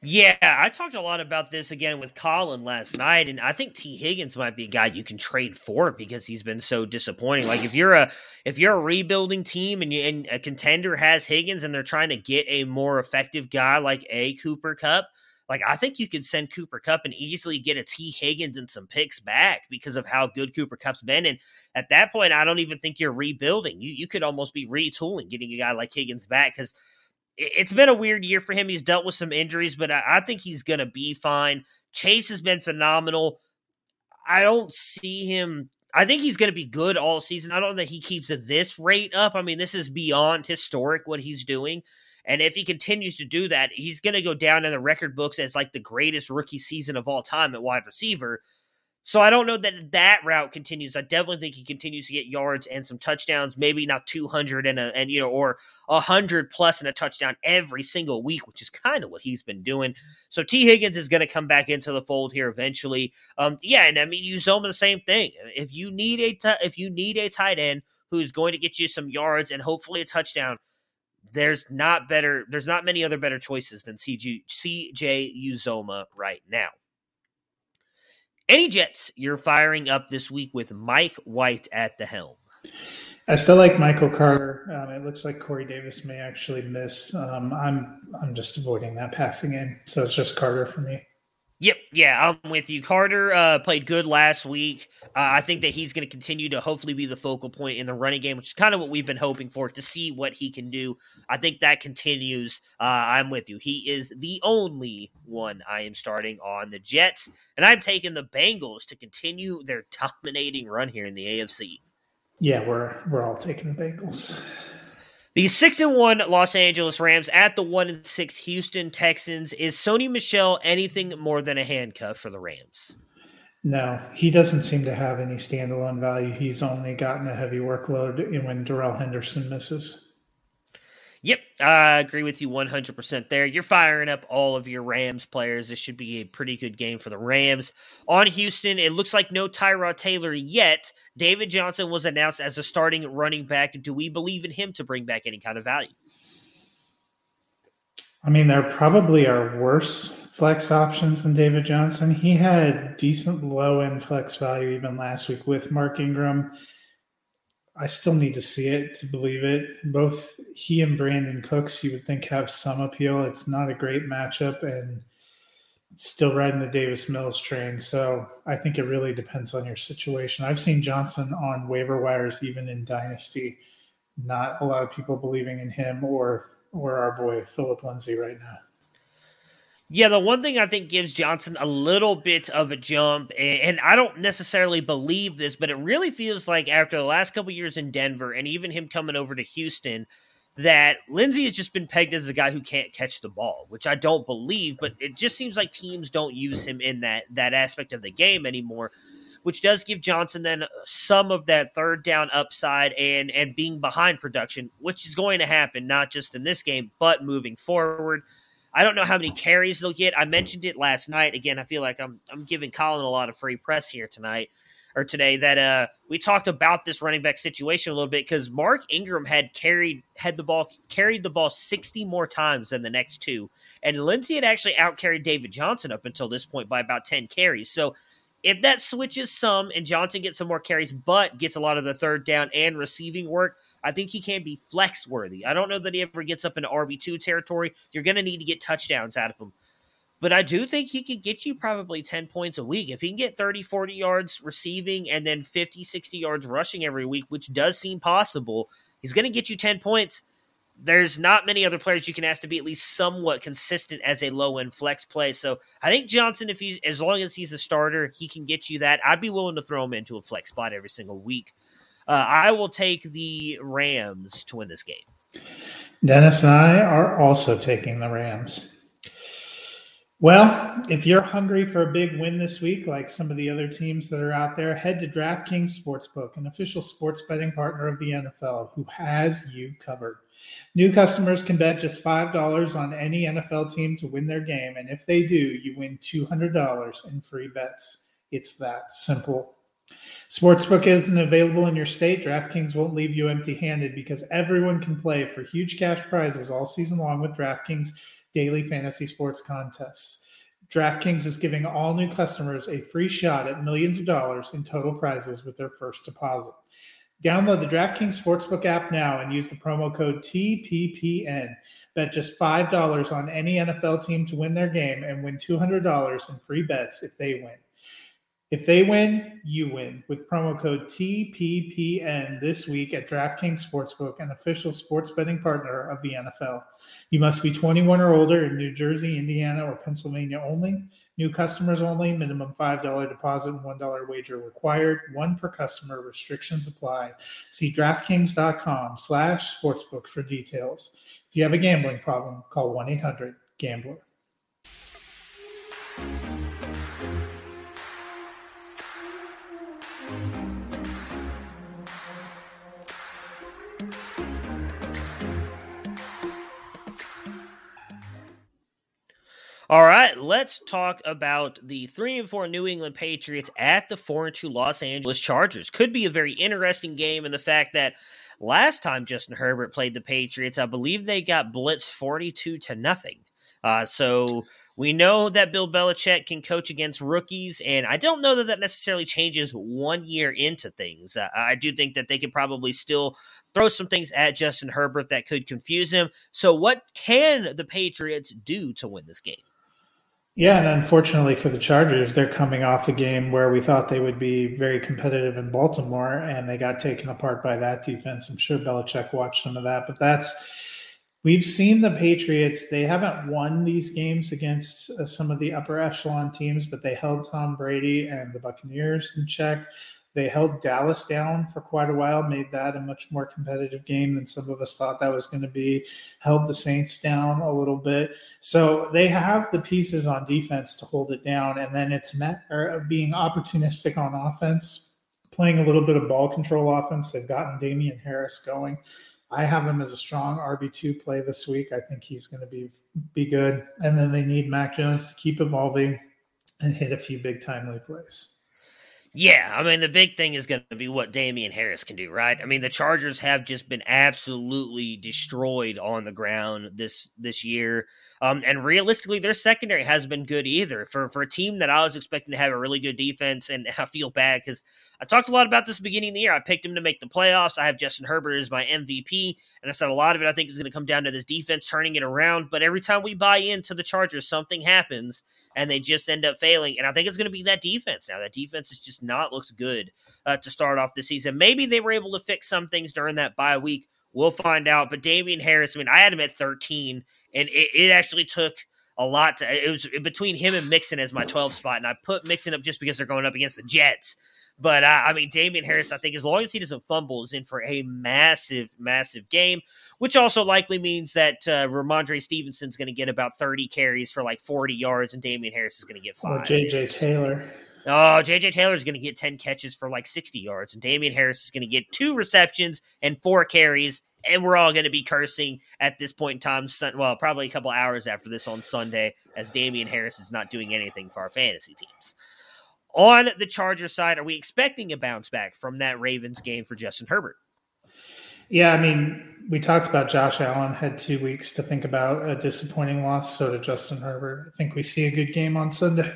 Yeah, I talked a lot about this again with Colin last night, and I think Tee Higgins might be a guy you can trade for because he's been so disappointing. Like if you're a if you're a rebuilding team and you and a contender has Higgins and they're trying to get a more effective guy like a Cooper Kupp, like I think you could send Cooper Kupp and easily get a Tee Higgins and some picks back because of how good Cooper Kupp's been. And at that point, I don't even think you're rebuilding. You you could almost be retooling getting a guy like Higgins back because it's been a weird year for him. He's dealt with some injuries, but I, think he's gonna be fine. Chase has been phenomenal. I don't see him I think he's going to be good all season. I don't know that he keeps this rate up. I mean, this is beyond historic what he's doing. And if he continues to do that, he's going to go down in the record books as like the greatest rookie season of all time at wide receiver. So I don't know that that route continues. I definitely think he continues to get yards and some touchdowns, maybe not 200 and a and you know or 100 plus and a touchdown every single week, which is kind of what he's been doing. So Tee Higgins is going to come back into the fold here eventually. Um yeah, and I mean Uzomah the same thing. If you need a t- if you need a tight end who's going to get you some yards and hopefully a touchdown, there's not better there's not many other better choices than CG, CJ Uzomah right now. Any Jets you're firing up this week with Mike White at the helm? I still like Michael Carter. Um, it looks like Corey Davis may actually miss. Um, I'm I'm just avoiding that passing game, so it's just Carter for me. Yep, yeah, I'm with you. Carter uh, played good last week. Uh, I think that he's going to continue to hopefully be the focal point in the running game, which is kind of what we've been hoping for to see what he can do. I think that continues. Uh, I'm with you. He is the only one I am starting on the Jets, and I'm taking the Bengals to continue their dominating run here in the AFC. Yeah, we're we're all taking the Bengals. The six and one Los Angeles Rams at the one and six Houston Texans. Is Sony Michel anything more than a handcuff for the Rams? No, he doesn't seem to have any standalone value. He's only gotten a heavy workload when Darrell Henderson misses. Yep, I agree with you 100% there. You're firing up all of your Rams players. This should be a pretty good game for the Rams. On Houston, it looks like no Tyrod Taylor yet. David Johnson was announced as a starting running back. Do we believe in him to bring back any kind of value? I mean, there probably are worse flex options than David Johnson. He had decent low end flex value even last week with Mark Ingram I still need to see it to believe it. Both he and Brandin Cooks, you would think, have some appeal. It's not a great matchup, and still riding the Davis Mills train. So I think it really depends on your situation. I've seen Johnson on waiver wires, even in Dynasty. Not a lot of people believing in him or or our boy Phillip Lindsay right now. Yeah, the one thing I think gives Johnson a little bit of a jump, and I don't necessarily believe this, but it really feels like after the last couple years in Denver and even him coming over to Houston, that Lindsay has just been pegged as a guy who can't catch the ball, which I don't believe, but it just seems like teams don't use him in that that aspect of the game anymore, which does give Johnson then some of that third down upside and and being behind production, which is going to happen not just in this game, but moving forward. I don't know how many carries they'll get. I mentioned it last night. Again, I feel like I'm I'm giving Colin a lot of free press here tonight or today that uh we talked about this running back situation a little bit because Mark Ingram had carried had the ball carried the ball 60 more times than the next two. And Lindsay had actually outcarried David Johnson up until this point by about 10 carries. So if that switches some and Johnson gets some more carries, but gets a lot of the third down and receiving work, I think he can be flex worthy. I don't know that he ever gets up into RB2 territory. You're going to need to get touchdowns out of him. but I do think he could get you probably 10 points a week. If he can get 30, 40 yards receiving and then 50, 60 yards rushing every week, which does seem possible, he's going to get you 10 points. There's not many other players you can ask to be at least somewhat consistent as a low end flex play. So I think Johnson, if he's as long as he's a starter, he can get you that. I'd be willing to throw him into a flex spot every single week. Uh, I will take the Rams to win this game. Dennis and I are also taking the Rams. Well, if you're hungry for a big win this week, like some of the other teams that are out there, head to DraftKings Sportsbook, an official sports betting partner of the NFL, who has you covered. New customers can bet just $5 on any NFL team to win their game, and if they do, you win $200 in free bets. It's that simple. Sportsbook isn't available in your state. DraftKings won't leave you empty handed because everyone can play for huge cash prizes all season long with DraftKings daily fantasy sports contests. DraftKings is giving all new customers a free shot at millions of dollars in total prizes with their first deposit. Download the DraftKings Sportsbook app now and use the promo code TPPN. Bet just $5 on any NFL team to win their game and win $200 in free bets if they win. If they win, you win with promo code TPPN this week at DraftKings Sportsbook, an official sports betting partner of the NFL. You must be 21 or older in New Jersey, Indiana, or Pennsylvania only. New customers only. Minimum $5 deposit and $1 wager required. One per customer. Restrictions apply. See DraftKings.com slash sportsbook for details. If you have a gambling problem, call 1-800-GAMBLER. All right, let's talk about the three and four New England Patriots at the four and two Los Angeles Chargers. Could be a very interesting game in the fact that last time Justin Herbert played the Patriots, I believe they got blitzed forty-two to nothing. Uh, so we know that Bill Belichick can coach against rookies, and I don't know that that necessarily changes one year into things. Uh, I do think that they could probably still throw some things at Justin Herbert that could confuse him. So, what can the Patriots do to win this game? Yeah, and unfortunately for the Chargers, they're coming off a game where we thought they would be very competitive in Baltimore, and they got taken apart by that defense. I'm sure Belichick watched some of that, but that's we've seen the Patriots. They haven't won these games against uh, some of the upper echelon teams, but they held Tom Brady and the Buccaneers in check. They held Dallas down for quite a while, made that a much more competitive game than some of us thought that was going to be. Held the Saints down a little bit. So they have the pieces on defense to hold it down. And then it's met being opportunistic on offense, playing a little bit of ball control offense. They've gotten Damien Harris going. I have him as a strong RB2 play this week. I think he's going to be be good. And then they need Mac Jones to keep evolving and hit a few big timely plays. Yeah, I mean the big thing is going to be what Damien Harris can do, right? I mean the Chargers have just been absolutely destroyed on the ground this this year. Um, and realistically, their secondary hasn't been good either. For for a team that I was expecting to have a really good defense, and I feel bad because I talked a lot about this beginning of the year. I picked him to make the playoffs. I have Justin Herbert as my MVP, and I said a lot of it I think is going to come down to this defense turning it around. But every time we buy into the Chargers, something happens, and they just end up failing. And I think it's going to be that defense now. That defense has just not looked good uh, to start off the season. Maybe they were able to fix some things during that bye week. We'll find out. But Damien Harris, I mean, I had him at 13 and it, it actually took a lot to, it was between him and Mixon as my 12 spot, and I put Mixon up just because they're going up against the Jets. But uh, I mean, Damien Harris, I think as long as he doesn't fumble, is in for a massive, massive game, which also likely means that uh, Rhamondre Stevenson's going to get about 30 carries for like 40 yards, and Damien Harris is going to get five. Or JJ Taylor. Oh, JJ Taylor is going to get 10 catches for like 60 yards, and Damien Harris is going to get two receptions and four carries and we're all going to be cursing at this point in time. Well, probably a couple hours after this on Sunday, as Damien Harris is not doing anything for our fantasy teams. On the Charger side, are we expecting a bounce back from that Ravens game for Justin Herbert? Yeah, I mean, we talked about Josh Allen had two weeks to think about a disappointing loss. So did Justin Herbert. I think we see a good game on Sunday.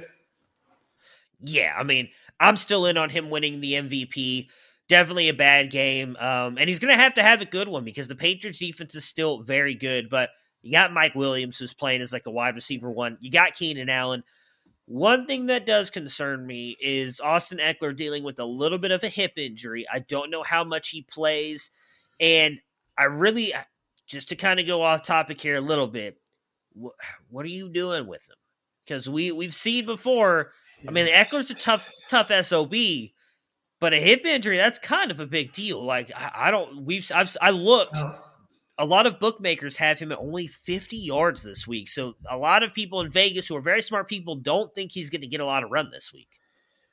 Yeah, I mean, I'm still in on him winning the MVP definitely a bad game. Um, and he's going to have to have a good one because the Patriots defense is still very good. But You got Mike Williams, who's playing as like a wide receiver one. You got Keenan Allen. One thing that does concern me is Austin Ekeler dealing with a little bit of a hip injury. I don't know how much he plays. And I really, just to kind of go off topic here a little bit, what, what are you doing with him? Because we, we've seen before, I mean, Ekeler's a tough, tough SOB, but a hip injury, that's kind of a big deal. Like, I, I don't, we've, I've, I looked. Oh. A lot of bookmakers have him at only 50 yards this week. So a lot of people in Vegas who are very smart people don't think he's going to get a lot of run this week.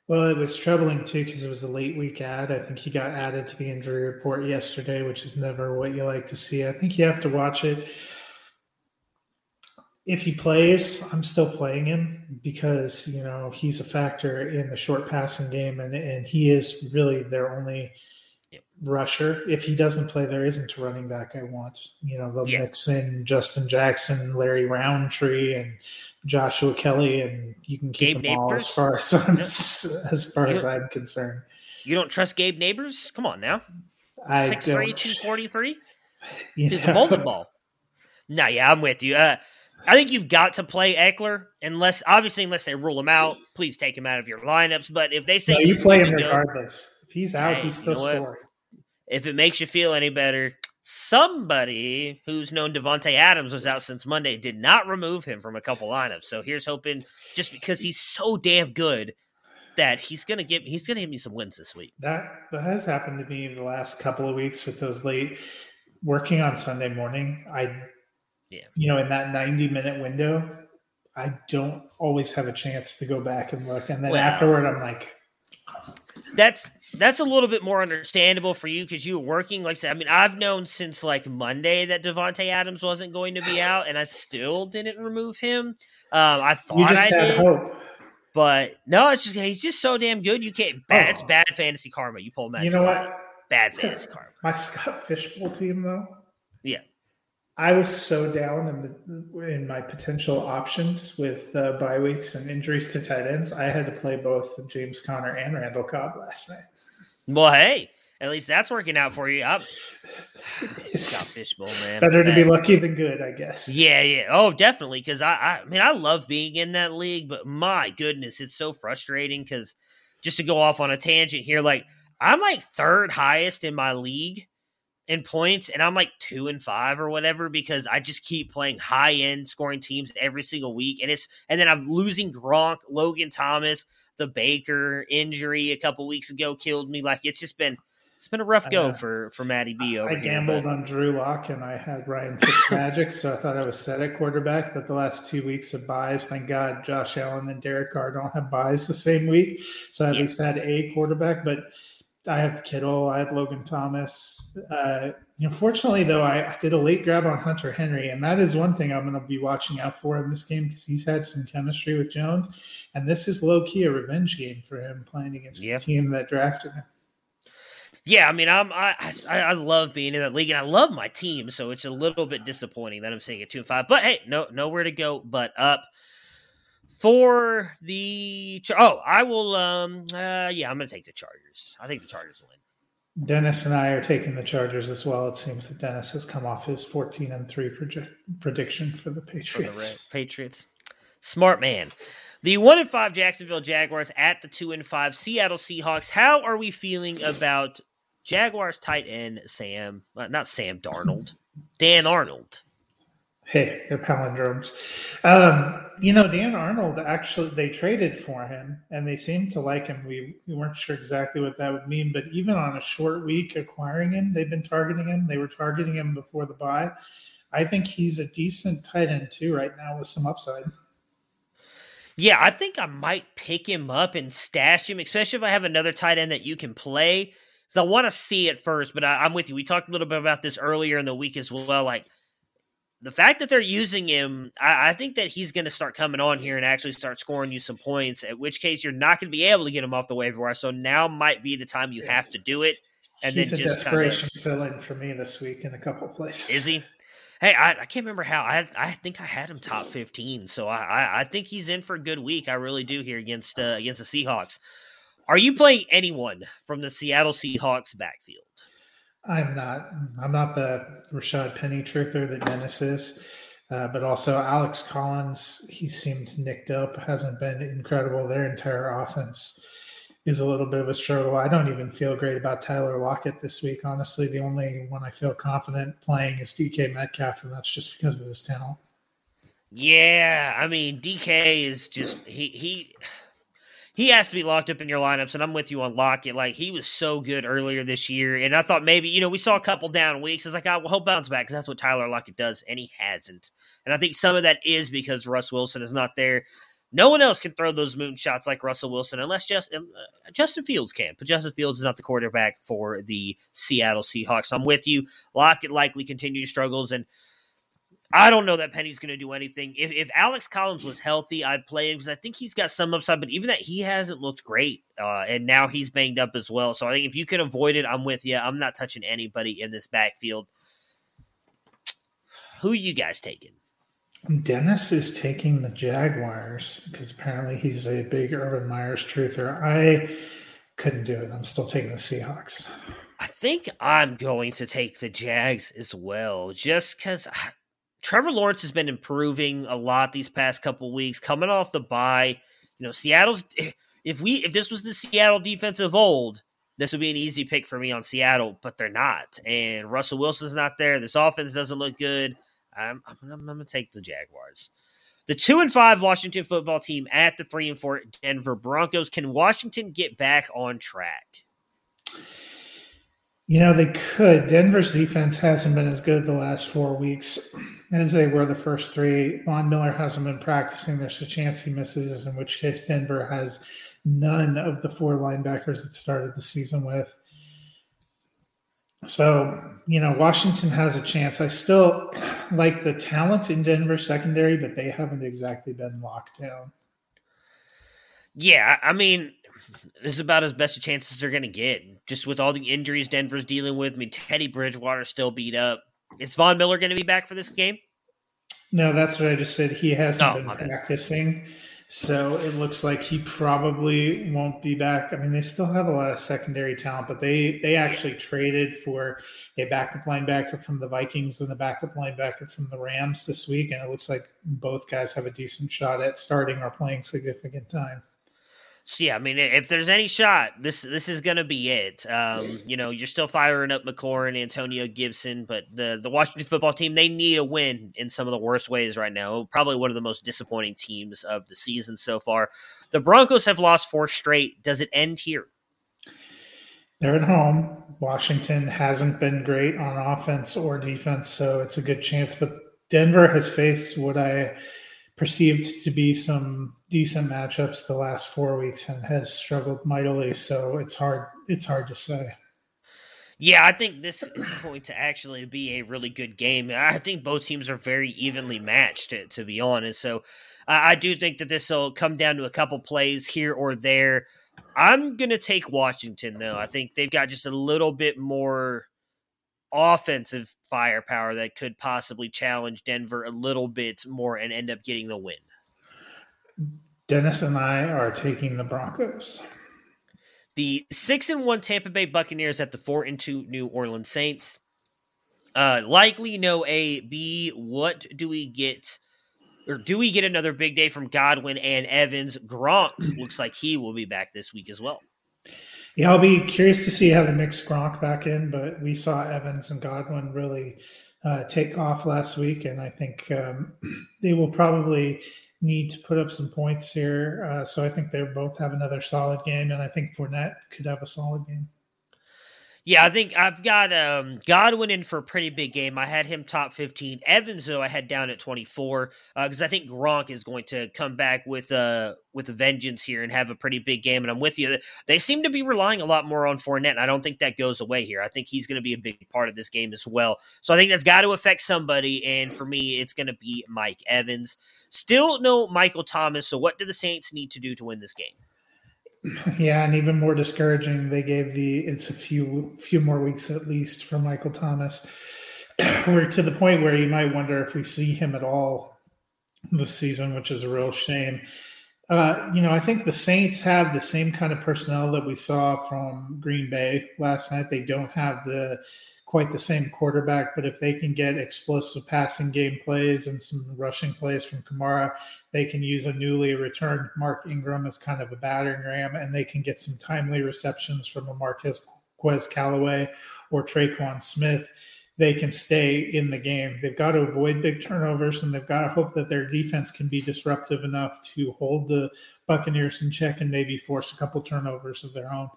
Well, it was troubling too because it was a late week ad. I think he got added to the injury report yesterday, which is never what you like to see. I think you have to watch it. If he plays, I'm still playing him because you know he's a factor in the short passing game, and and he is really their only rusher. If he doesn't play, there isn't a running back I want. You know, they'll Yeah. mix in Justin Jackson, Larry Rountree, and Joshua Kelley, and you can keep Gabe them all as far as I'm, as far You as I'm concerned. You don't trust Gabe Nabers? Come on now. I 6'3", don't- 243? you He's a bowling ball. No, yeah, I'm with you. Uh, I think you've got to play Ekeler unless, obviously, unless they rule him out. Please take him out of your lineups. But if they say No, you play him regardless. If he's out, Hey, he's you still know scoring. if it makes you feel any better, somebody who's known Davante Adams was out since Monday did not remove him from a couple lineups. So here's hoping, just because he's so damn good, that he's gonna get he's gonna give me some wins this week. That that has happened to me the last couple of weeks with those late working on Sunday morning. I, Yeah. you know, in that ninety minute window, I don't always have a chance to go back and look, and then Well- afterward, I'm like, that's that's a little bit more understandable for you because you were working. Like I said, I mean, I've known since like Monday that Davante Adams wasn't going to be out, and I still didn't remove him. Um, I thought you just I had did, hope. but no, it's just he's just so damn good. You can't. Bad, It's Oh. bad fantasy karma. You pull him out. You know what? Bad fantasy karma. My Scott Fishbowl team, though. Yeah. I was so down in the in my potential options with uh, bye weeks and injuries to tight ends. I had to play both James Conner and Randall Cobb last night. Well, hey, at least that's working out for you. I'm Fishbowl, man. Better to be lucky than good, I guess. Yeah, yeah. Oh, definitely. Because I, I, I mean, I love being in that league, but my goodness, it's so frustrating. Because just to go off on a tangent here, like I'm like third highest in my league in points, and I'm like two and five or whatever because I just keep playing high end scoring teams every single week, and it's and then I'm losing Gronk, Logan Thomas, the Baker injury a couple weeks ago killed me. Like it's just been. It's been a rough go know. for for Matty B over I here, gambled but- on Drew Lock and I had Ryan Fitzmagic, so I thought I was set at quarterback. But the last two weeks of byes, thank God, Josh Allen and Derek Carr don't have byes the same week, so I at Yeah. least had a quarterback. But I have Kittle, I had Logan Thomas. Uh, unfortunately, though, I, I did a late grab on Hunter Henry, and that is one thing I'm going to be watching out for in this game because he's had some chemistry with Jones, and this is low key a revenge game for him playing against Yeah. the team that drafted him. Yeah, I mean, I'm I, I I love being in that league, and I love my team. So it's a little bit disappointing that I'm sitting at two and five. But hey, no nowhere to go but up. For the oh, I will. Um, uh, yeah, I'm gonna take the Chargers. I think the Chargers win. Dennis and I are taking the Chargers as well. It seems that Dennis has come off his 14 and 3 proje- prediction for the for the Patriots. Patriots. Smart man. The one and five Jacksonville Jaguars at the two and five Seattle Seahawks. How are we feeling about Jaguars tight end Sam? Uh, not Sam Darnold, Dan Arnold. Hey, they're palindromes. Um, you know, Dan Arnold actually, they traded for him and they seemed to like him. We, we weren't sure exactly what that would mean, but even on a short week acquiring him, they've been targeting him. They were targeting him before the bye. I think he's a decent tight end too right now with some upside. Yeah, I think I might pick him up and stash him, especially if I have another tight end that you can play. So I want to see it first, but I, I'm with you. We talked a little bit about this earlier in the week as well. Like the fact that they're using him, I, I think that he's going to start coming on here and actually start scoring you some points. At which case, you're not going to be able to get him off the waiver wire. So now might be the time you have to do it. And he's then a just desperation fill in for me this week in a couple places. is he? Hey, I, I can't remember how. I I think I had him top fifteen, so I, I I think he's in for a good week. I really do here against uh, against the Seahawks. Are you playing anyone from the Seattle Seahawks backfield? I'm not. I'm not the Rashaad Penny truther that Dennis is. Uh, but also Alex Collins, he seemed nicked up, hasn't been incredible. Their entire offense is a little bit of a struggle. I don't even feel great about Tyler Lockett this week. Honestly, the only one I feel confident playing is DK Metcalf, and that's just because of his talent. Yeah, I mean DK is just he he he has to be locked up in your lineups, and I'm with you on Lockett. Like he was so good earlier this year, and I thought maybe you know we saw a couple down weeks. It's like I hope bounce back because that's what Tyler Lockett does, and he hasn't. And I think some of that is because Russ Wilson is not there. No one else can throw those moon shots like Russell Wilson unless just uh, Justin Fields can. But Justin Fields is not the quarterback for the Seattle Seahawks. So I'm with you. Lockett likely continue struggles and I don't know that Penny's going to do anything. If, if Alex Collins was healthy, I'd play him because I think he's got some upside. But even that, he hasn't looked great, uh, and now he's banged up as well. So I think if you can avoid it, I'm with you. I'm not touching anybody in this backfield. Who you guys taking? Dennis is taking the Jaguars because apparently he's a big Urban Meyers truther. I couldn't do it. I'm still taking the Seahawks. I think I'm going to take the Jags as well, just because Trevor Lawrence has been improving a lot these past couple weeks, coming off the bye. You know, Seattle's if we if this was the Seattle defense of old, this would be an easy pick for me on Seattle, but they're not. And Russell Wilson's not there. This offense doesn't look good. I'm, I'm, I'm going to take the Jaguars. The two and five Washington football team at the three and four Denver Broncos. Can Washington get back on track? You know, they could. Denver's defense hasn't been as good the last four weeks as they were the first three. Von Miller hasn't been practicing. There's a chance he misses, in which case Denver has none of the four linebackers that started the season with. So, you know, Washington has a chance. I still like the talent in Denver secondary, but they haven't exactly been locked down. Yeah, I mean, this is about as best a chance as they're going to get. Just with all the injuries Denver's dealing with. I mean, Teddy Bridgewater still beat up. Is Von Miller going to be back for this game? No, that's what I just said. He hasn't oh, been practicing. So it looks like he probably won't be back. I mean, they still have a lot of secondary talent, but they they actually traded for a backup linebacker from the Vikings and a backup linebacker from the Rams this week, and it looks like both guys have a decent shot at starting or playing significant time. So yeah, I mean, if there's any shot, this this is gonna be it. Um, you know, you're still firing up McLaurin, Antonio Gibson, but the the Washington football team they need a win in some of the worst ways right now. Probably one of the most disappointing teams of the season so far. The Broncos have lost four straight. Does it end here? They're at home. Washington hasn't been great on offense or defense, so it's a good chance. But Denver has faced what I perceived to be some decent matchups the last four weeks and has struggled mightily. So it's hard. It's hard to say. Yeah, I think this is going to actually be a really good game. I think both teams are very evenly matched, to, to be honest. So I do think that this will come down to a couple plays here or there. I'm going to take Washington, though. I think they've got just a little bit more offensive firepower that could possibly challenge Denver a little bit more and end up getting the win. Dennis and I are taking the Broncos. The six and one Tampa Bay Buccaneers at the four and two New Orleans Saints. Uh, likely no A. B. What do we get? Or do we get another big day from Godwin and Evans? Gronk looks like he will be back this week as well. Yeah, I'll be curious to see how they mix Gronk back in, but we saw Evans and Godwin really uh, take off last week, and I think um, they will probably need to put up some points here. Uh, so I think they both have another solid game, and I think Fournette could have a solid game. Yeah, I think I've got um, Godwin in for a pretty big game. I had him top 15. Evans, though, I had down at 24 because uh, I think Gronk is going to come back with a, with a vengeance here and have a pretty big game. And I'm with you. They seem to be relying a lot more on Fournette, and I don't think that goes away here. I think he's going to be a big part of this game as well. So I think that's got to affect somebody. And for me, it's going to be Mike Evans. Still no Michael Thomas. So what do the Saints need to do to win this game? Yeah, and even more discouraging, they gave the it's a few few more weeks at least for Michael Thomas. We're to the point where you might wonder if we see him at all this season, which is a real shame. Uh, you know, I think the Saints have the same kind of personnel that we saw from Green Bay last night. They don't have the quite the same quarterback, but if they can get explosive passing game plays and some rushing plays from Kamara, they can use a newly returned Mark Ingram as kind of a battering ram, and they can get some timely receptions from a Marquez Quez Callaway or Tre'Quan Smith. They can stay in the game. They've got to avoid big turnovers, and they've got to hope that their defense can be disruptive enough to hold the Buccaneers in check and maybe force a couple turnovers of their own.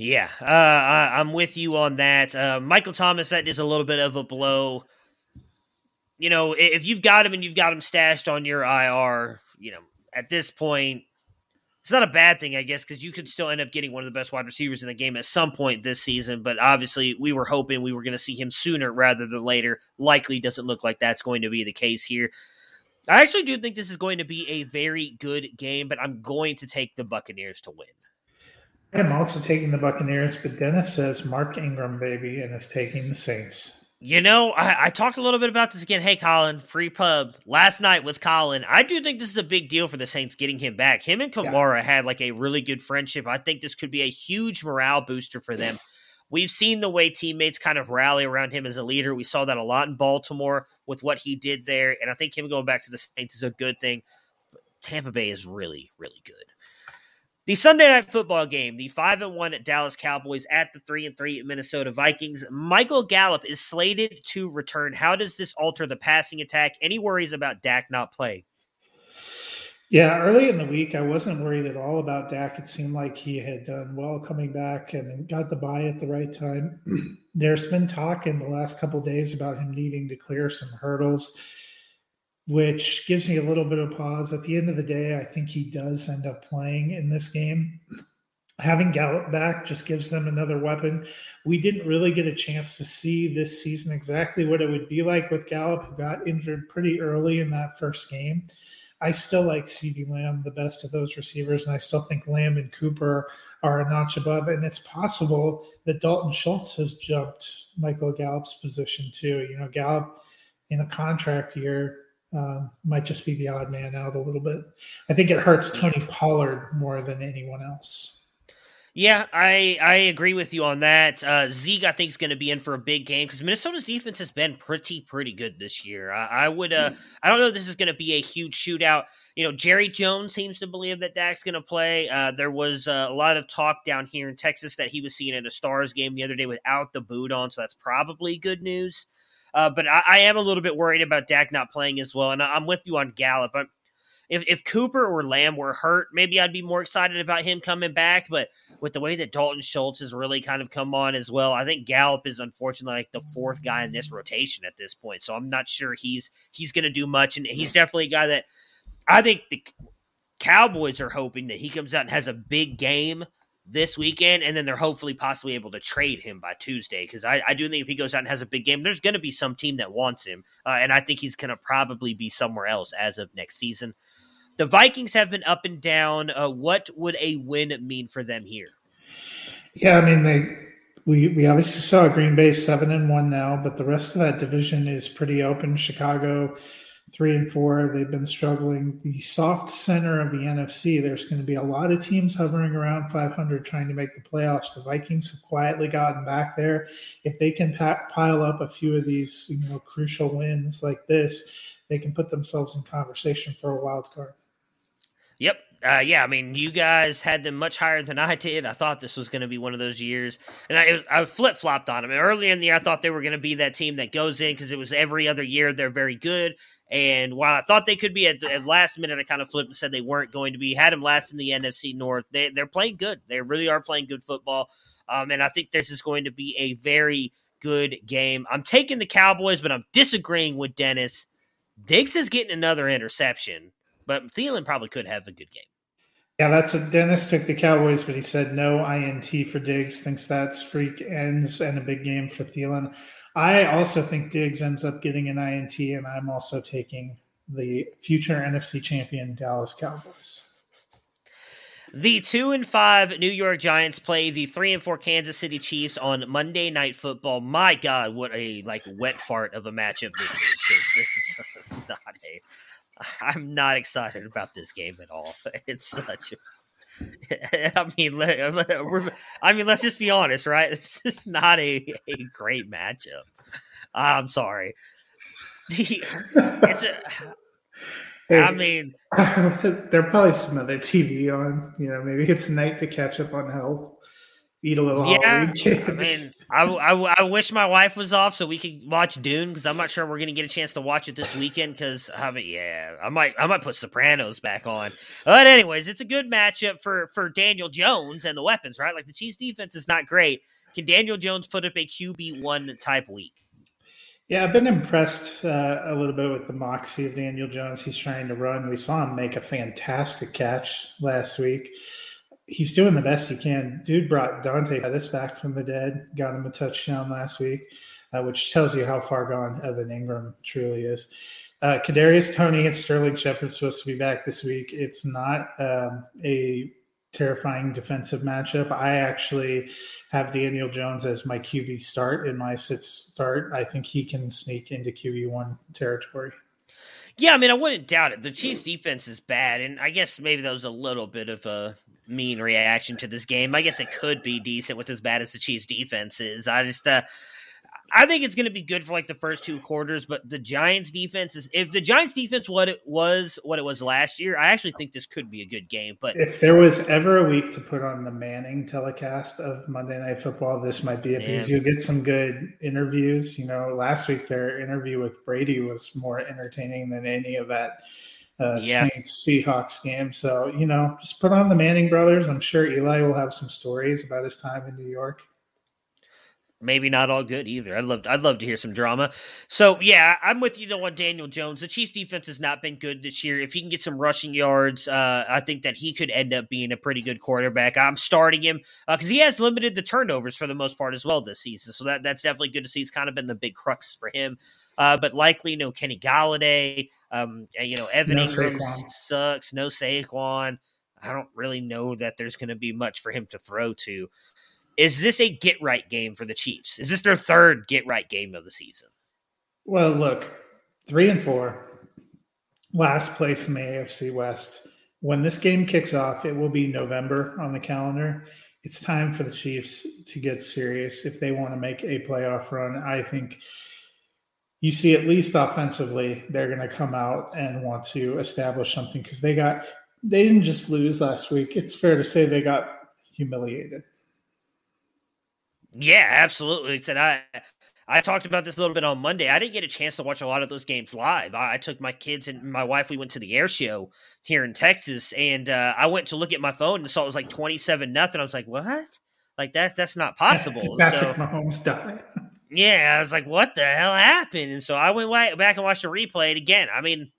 Yeah, uh, I, am with you on that. Uh, Michael Thomas, that is a little bit of a blow. You know, if you've got him and you've got him stashed on your IR, you know, at this point, it's not a bad thing, I guess, because you could still end up getting one of the best wide receivers in the game at some point this season. But obviously, we were hoping we were going to see him sooner rather than later. Likely doesn't look like that's going to be the case here. I actually do think this is going to be a very good game, but I'm going to take the Buccaneers to win. I'm also taking the Buccaneers, but Dennis says Mark Ingram, baby, and is taking the Saints. You know, I, I, talked a little bit about this again. Hey, Colin, free pub. Last night with Colin. I do think this is a big deal for the Saints getting him back. Him and Kamara yeah. had like a really good friendship. I think this could be a huge morale booster for them. We've seen the way teammates kind of rally around him as a leader. We saw that a lot in Baltimore with what he did there. And I think him going back to the Saints is a good thing. But Tampa Bay is really, really good. The Sunday night football game, the five and one Dallas Cowboys at the three and three Minnesota Vikings. Michael Gallup is slated to return. How does this alter the passing attack? Any worries about Dak not playing? Yeah, early in the week, I wasn't worried at all about Dak. It seemed like he had done well coming back and got the bye at the right time. There's been talk in the last couple days about him needing to clear some hurdles which gives me a little bit of pause. At the end of the day, I think he does end up playing in this game. Having Gallup back just gives them another weapon. We didn't really get a chance to see this season exactly what it would be like with Gallup, who got injured pretty early in that first game. I still like CeeDee Lamb, the best of those receivers, and I still think Lamb and Cooper are a notch above. And it's possible that Dalton Schultz has jumped Michael Gallup's position too. You know, Gallup in a contract year um, might just be the odd man out a little bit. I think it hurts Tony Pollard more than anyone else. Yeah, I I agree with you on that. Uh, Zeke, I think, is going to be in for a big game because Minnesota's defense has been pretty pretty good this year. I, I would uh, I don't know if this is going to be a huge shootout. You know, Jerry Jones seems to believe that Dak's going to play. Uh, there was uh, a lot of talk down here in Texas that he was seen at a Stars game the other day without the boot on, so that's probably good news. Uh, but I, I, am a little bit worried about Dak not playing as well, and I, am with you on Gallup. I'm, if if Cooper or Lamb were hurt, maybe I'd be more excited about him coming back. But with the way that Dalton Schultz has really kind of come on as well, I think Gallup is unfortunately like the fourth guy in this rotation at this point. So I'm not sure he's he's going to do much, and he's definitely a guy that I think the Cowboys are hoping that he comes out and has a big game this weekend, and then they're hopefully possibly able to trade him by Tuesday. Because I, I, do think if he goes out and has a big game, there's going to be some team that wants him, uh, and I think he's going to probably be somewhere else as of next season. The Vikings have been up and down. Uh, what would a win mean for them here? Yeah, I mean they we we obviously saw Green Bay seven and one now, but the rest of that division is pretty open. Chicago three and four. They've been struggling. The soft center of the NFC, there's going to be a lot of teams hovering around 500 trying to make the playoffs. The Vikings have quietly gotten back there. If they can pa- pile up a few of these, you know, crucial wins like this, they can put themselves in conversation for a wild card. Yep. Uh, yeah, I mean, you guys had them much higher than I did. I thought this was going to be one of those years, and I, I flip flopped on them. Early in the year, I thought they were going to be that team that goes in because it was every other year they're very good, and while I thought they could be at, at last minute, I kind of flipped and said they weren't going to be. Had them last in the NFC North. They, they're playing good. They really are playing good football. Um, and I think this is going to be a very good game. I'm taking the Cowboys, but I'm disagreeing with Dennis. Diggs is getting another interception, but Thielen probably could have a good game. Yeah, that's a Dennis took the Cowboys, but he said no INT for Diggs. Thinks that's freak ends and a big game for Thielen. I also think Diggs ends up getting an INT, and I'm also taking the future NFC champion Dallas Cowboys. The two and five New York Giants play the three and four Kansas City Chiefs on Monday Night Football. My God, what a like wet fart of a matchup this is! This is not a. I'm not excited about this game at all. It's such. A, I mean, let, I mean, let's just be honest, right? This is not a, a great matchup. I'm sorry. it's a, Hey, I mean, there are probably some other TV on. You know, maybe it's night to catch up on health. Eat a little yeah. Halloween. I mean, I, I, I wish my wife was off so we could watch Dune because I'm not sure we're gonna get a chance to watch it this weekend. Because I mean, yeah, I might I might put Sopranos back on. But anyways, it's a good matchup for for Daniel Jones and the weapons, right? Like the Chiefs defense is not great. Can Daniel Jones put up a QB one type week? Yeah, I've been impressed uh, a little bit with the moxie of Daniel Jones. He's trying to run. We saw him make a fantastic catch last week. He's doing the best he can. Dude brought Dante Pettis back from the dead, got him a touchdown last week, uh, which tells you how far gone Evan Engram truly is. Uh, Kadarius Toney and Sterling Shepard supposed to be back this week. It's not um, a terrifying defensive matchup. I actually have Daniel Jones as my QB start in my sit start. I think he can sneak into QB one territory. Yeah, I mean, I wouldn't doubt it. The Chiefs' defense is bad, and I guess maybe that was a little bit of a mean reaction to this game. I guess it could be decent with as bad as the Chiefs' defense is. I just, uh, I think it's going to be good for like the first two quarters, but the Giants defense is if the Giants defense what it was what it was last year, I actually think this could be a good game. But if there was ever a week to put on the Manning telecast of Monday Night Football, this might be it because you'll get some good interviews. You know, last week their interview with Brady was more entertaining than any of that uh, Yeah. Saints Seahawks game. So you know, just put on the Manning brothers. I'm sure Eli will have some stories about his time in New York. Maybe not all good either. I'd love I'd love to hear some drama. So yeah, I'm with you though on Daniel Jones. The Chiefs defense has not been good this year. If he can get some rushing yards, uh, I think that he could end up being a pretty good quarterback. I'm starting him because he has limited the turnovers for the most part as well this season. So that that's definitely good to see. It's kind of been the big crux for him. Uh, but likely no Kenny Golladay. Um, you know Evan No Engram Saquon. sucks. No Saquon. I don't really know that there's going to be much for him to throw to. Is this a get right game for the Chiefs? Is this their third get right game of the season? Well, look, three and four, last place in the AFC West. When this game kicks off, it will be November on the calendar. It's time for the Chiefs to get serious if they want to make a playoff run. I think you see, at least offensively, they're going to come out and want to establish something because they got, they didn't just lose last week. It's fair to say they got humiliated. Yeah, absolutely. Said I. I talked about this a little bit on Monday. I didn't get a chance to watch a lot of those games live. I, I took my kids and my wife. We went to the air show here in Texas, and uh, I went to look at my phone and saw it was like twenty-seven nothing. I was like, "What? Like that's that's not possible." Patrick so Mahomes died. yeah, I was like, "What the hell happened?" And so I went back and watched the replay. And again, I mean,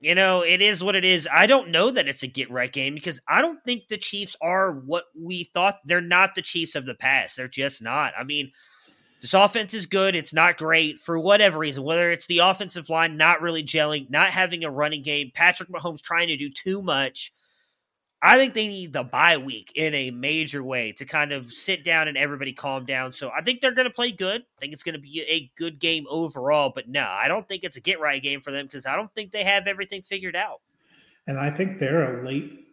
you know, it is what it is. I don't know that it's a get right game because I don't think the Chiefs are what we thought. They're not the Chiefs of the past. They're just not. I mean, this offense is good. It's not great for whatever reason, whether it's the offensive line not really gelling, not having a running game, Patrick Mahomes trying to do too much. I think they need the bye week in a major way to kind of sit down and everybody calm down. So I think they're going to play good. I think it's going to be a good game overall. But no, I don't think it's a get right game for them because I don't think they have everything figured out. And I think they're a late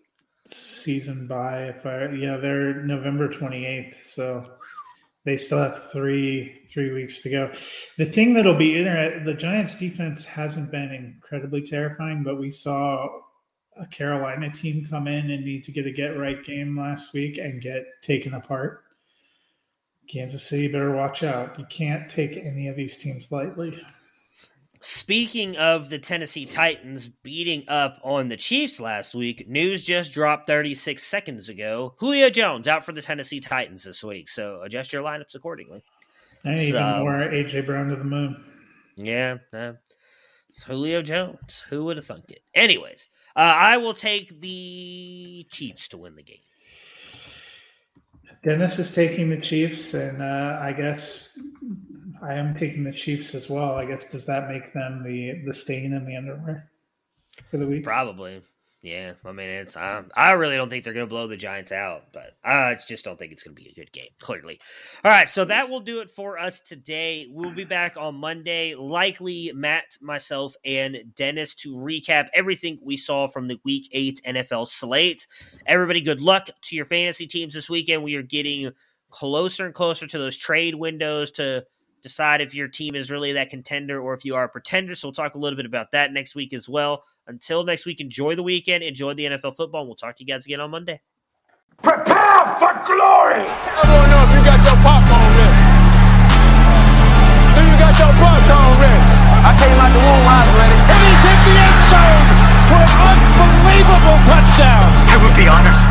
season bye. If I yeah, they're November twenty eighth, so they still have three three weeks to go. The thing that'll be interesting, the Giants' defense hasn't been incredibly terrifying, but we saw a Carolina team come in and need to get a get right game last week and get taken apart. Kansas City better watch out. You can't take any of these teams lightly. Speaking of the Tennessee Titans beating up on the Chiefs last week, news just dropped 36 seconds ago. Julio Jones out for the Tennessee Titans this week, so adjust your lineups accordingly. And even So- more AJ Brown to the moon. Yeah, uh, Julio Jones. Who would have thunk it? Anyways, uh, I will take the Chiefs to win the game. Dennis is taking the Chiefs, and uh, I guess I am taking the Chiefs as well. I guess does that make them the the stain in the underwear for the week? Probably. Yeah, I mean, it's um, I really don't think they're going to blow the Giants out, but I just don't think it's going to be a good game. Clearly, all right. So that will do it for us today. We'll be back on Monday, likely Matt, myself, and Dennis to recap everything we saw from the Week Eight NFL slate. Everybody, good luck to your fantasy teams this weekend. We are getting closer and closer to those trade windows to decide if your team is really that contender or if you are a pretender. So we'll talk a little bit about that next week as well. Until next week, enjoy the weekend, enjoy the NFL football, and we'll talk to you guys again on Monday. Prepare for glory! I don't know if you got your popcorn ready. Do you got your popcorn ready? I came out the womb, I was ready. And he's hit the end zone for an unbelievable touchdown. I would be honored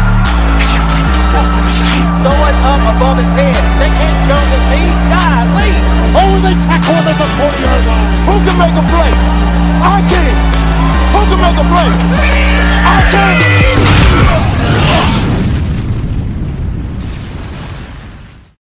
Throw it up above his head. They can't jump with me. God, leave. Oh, they tackle him at the 40-yard line. Who can make a play? I can. Who can make a play? I can.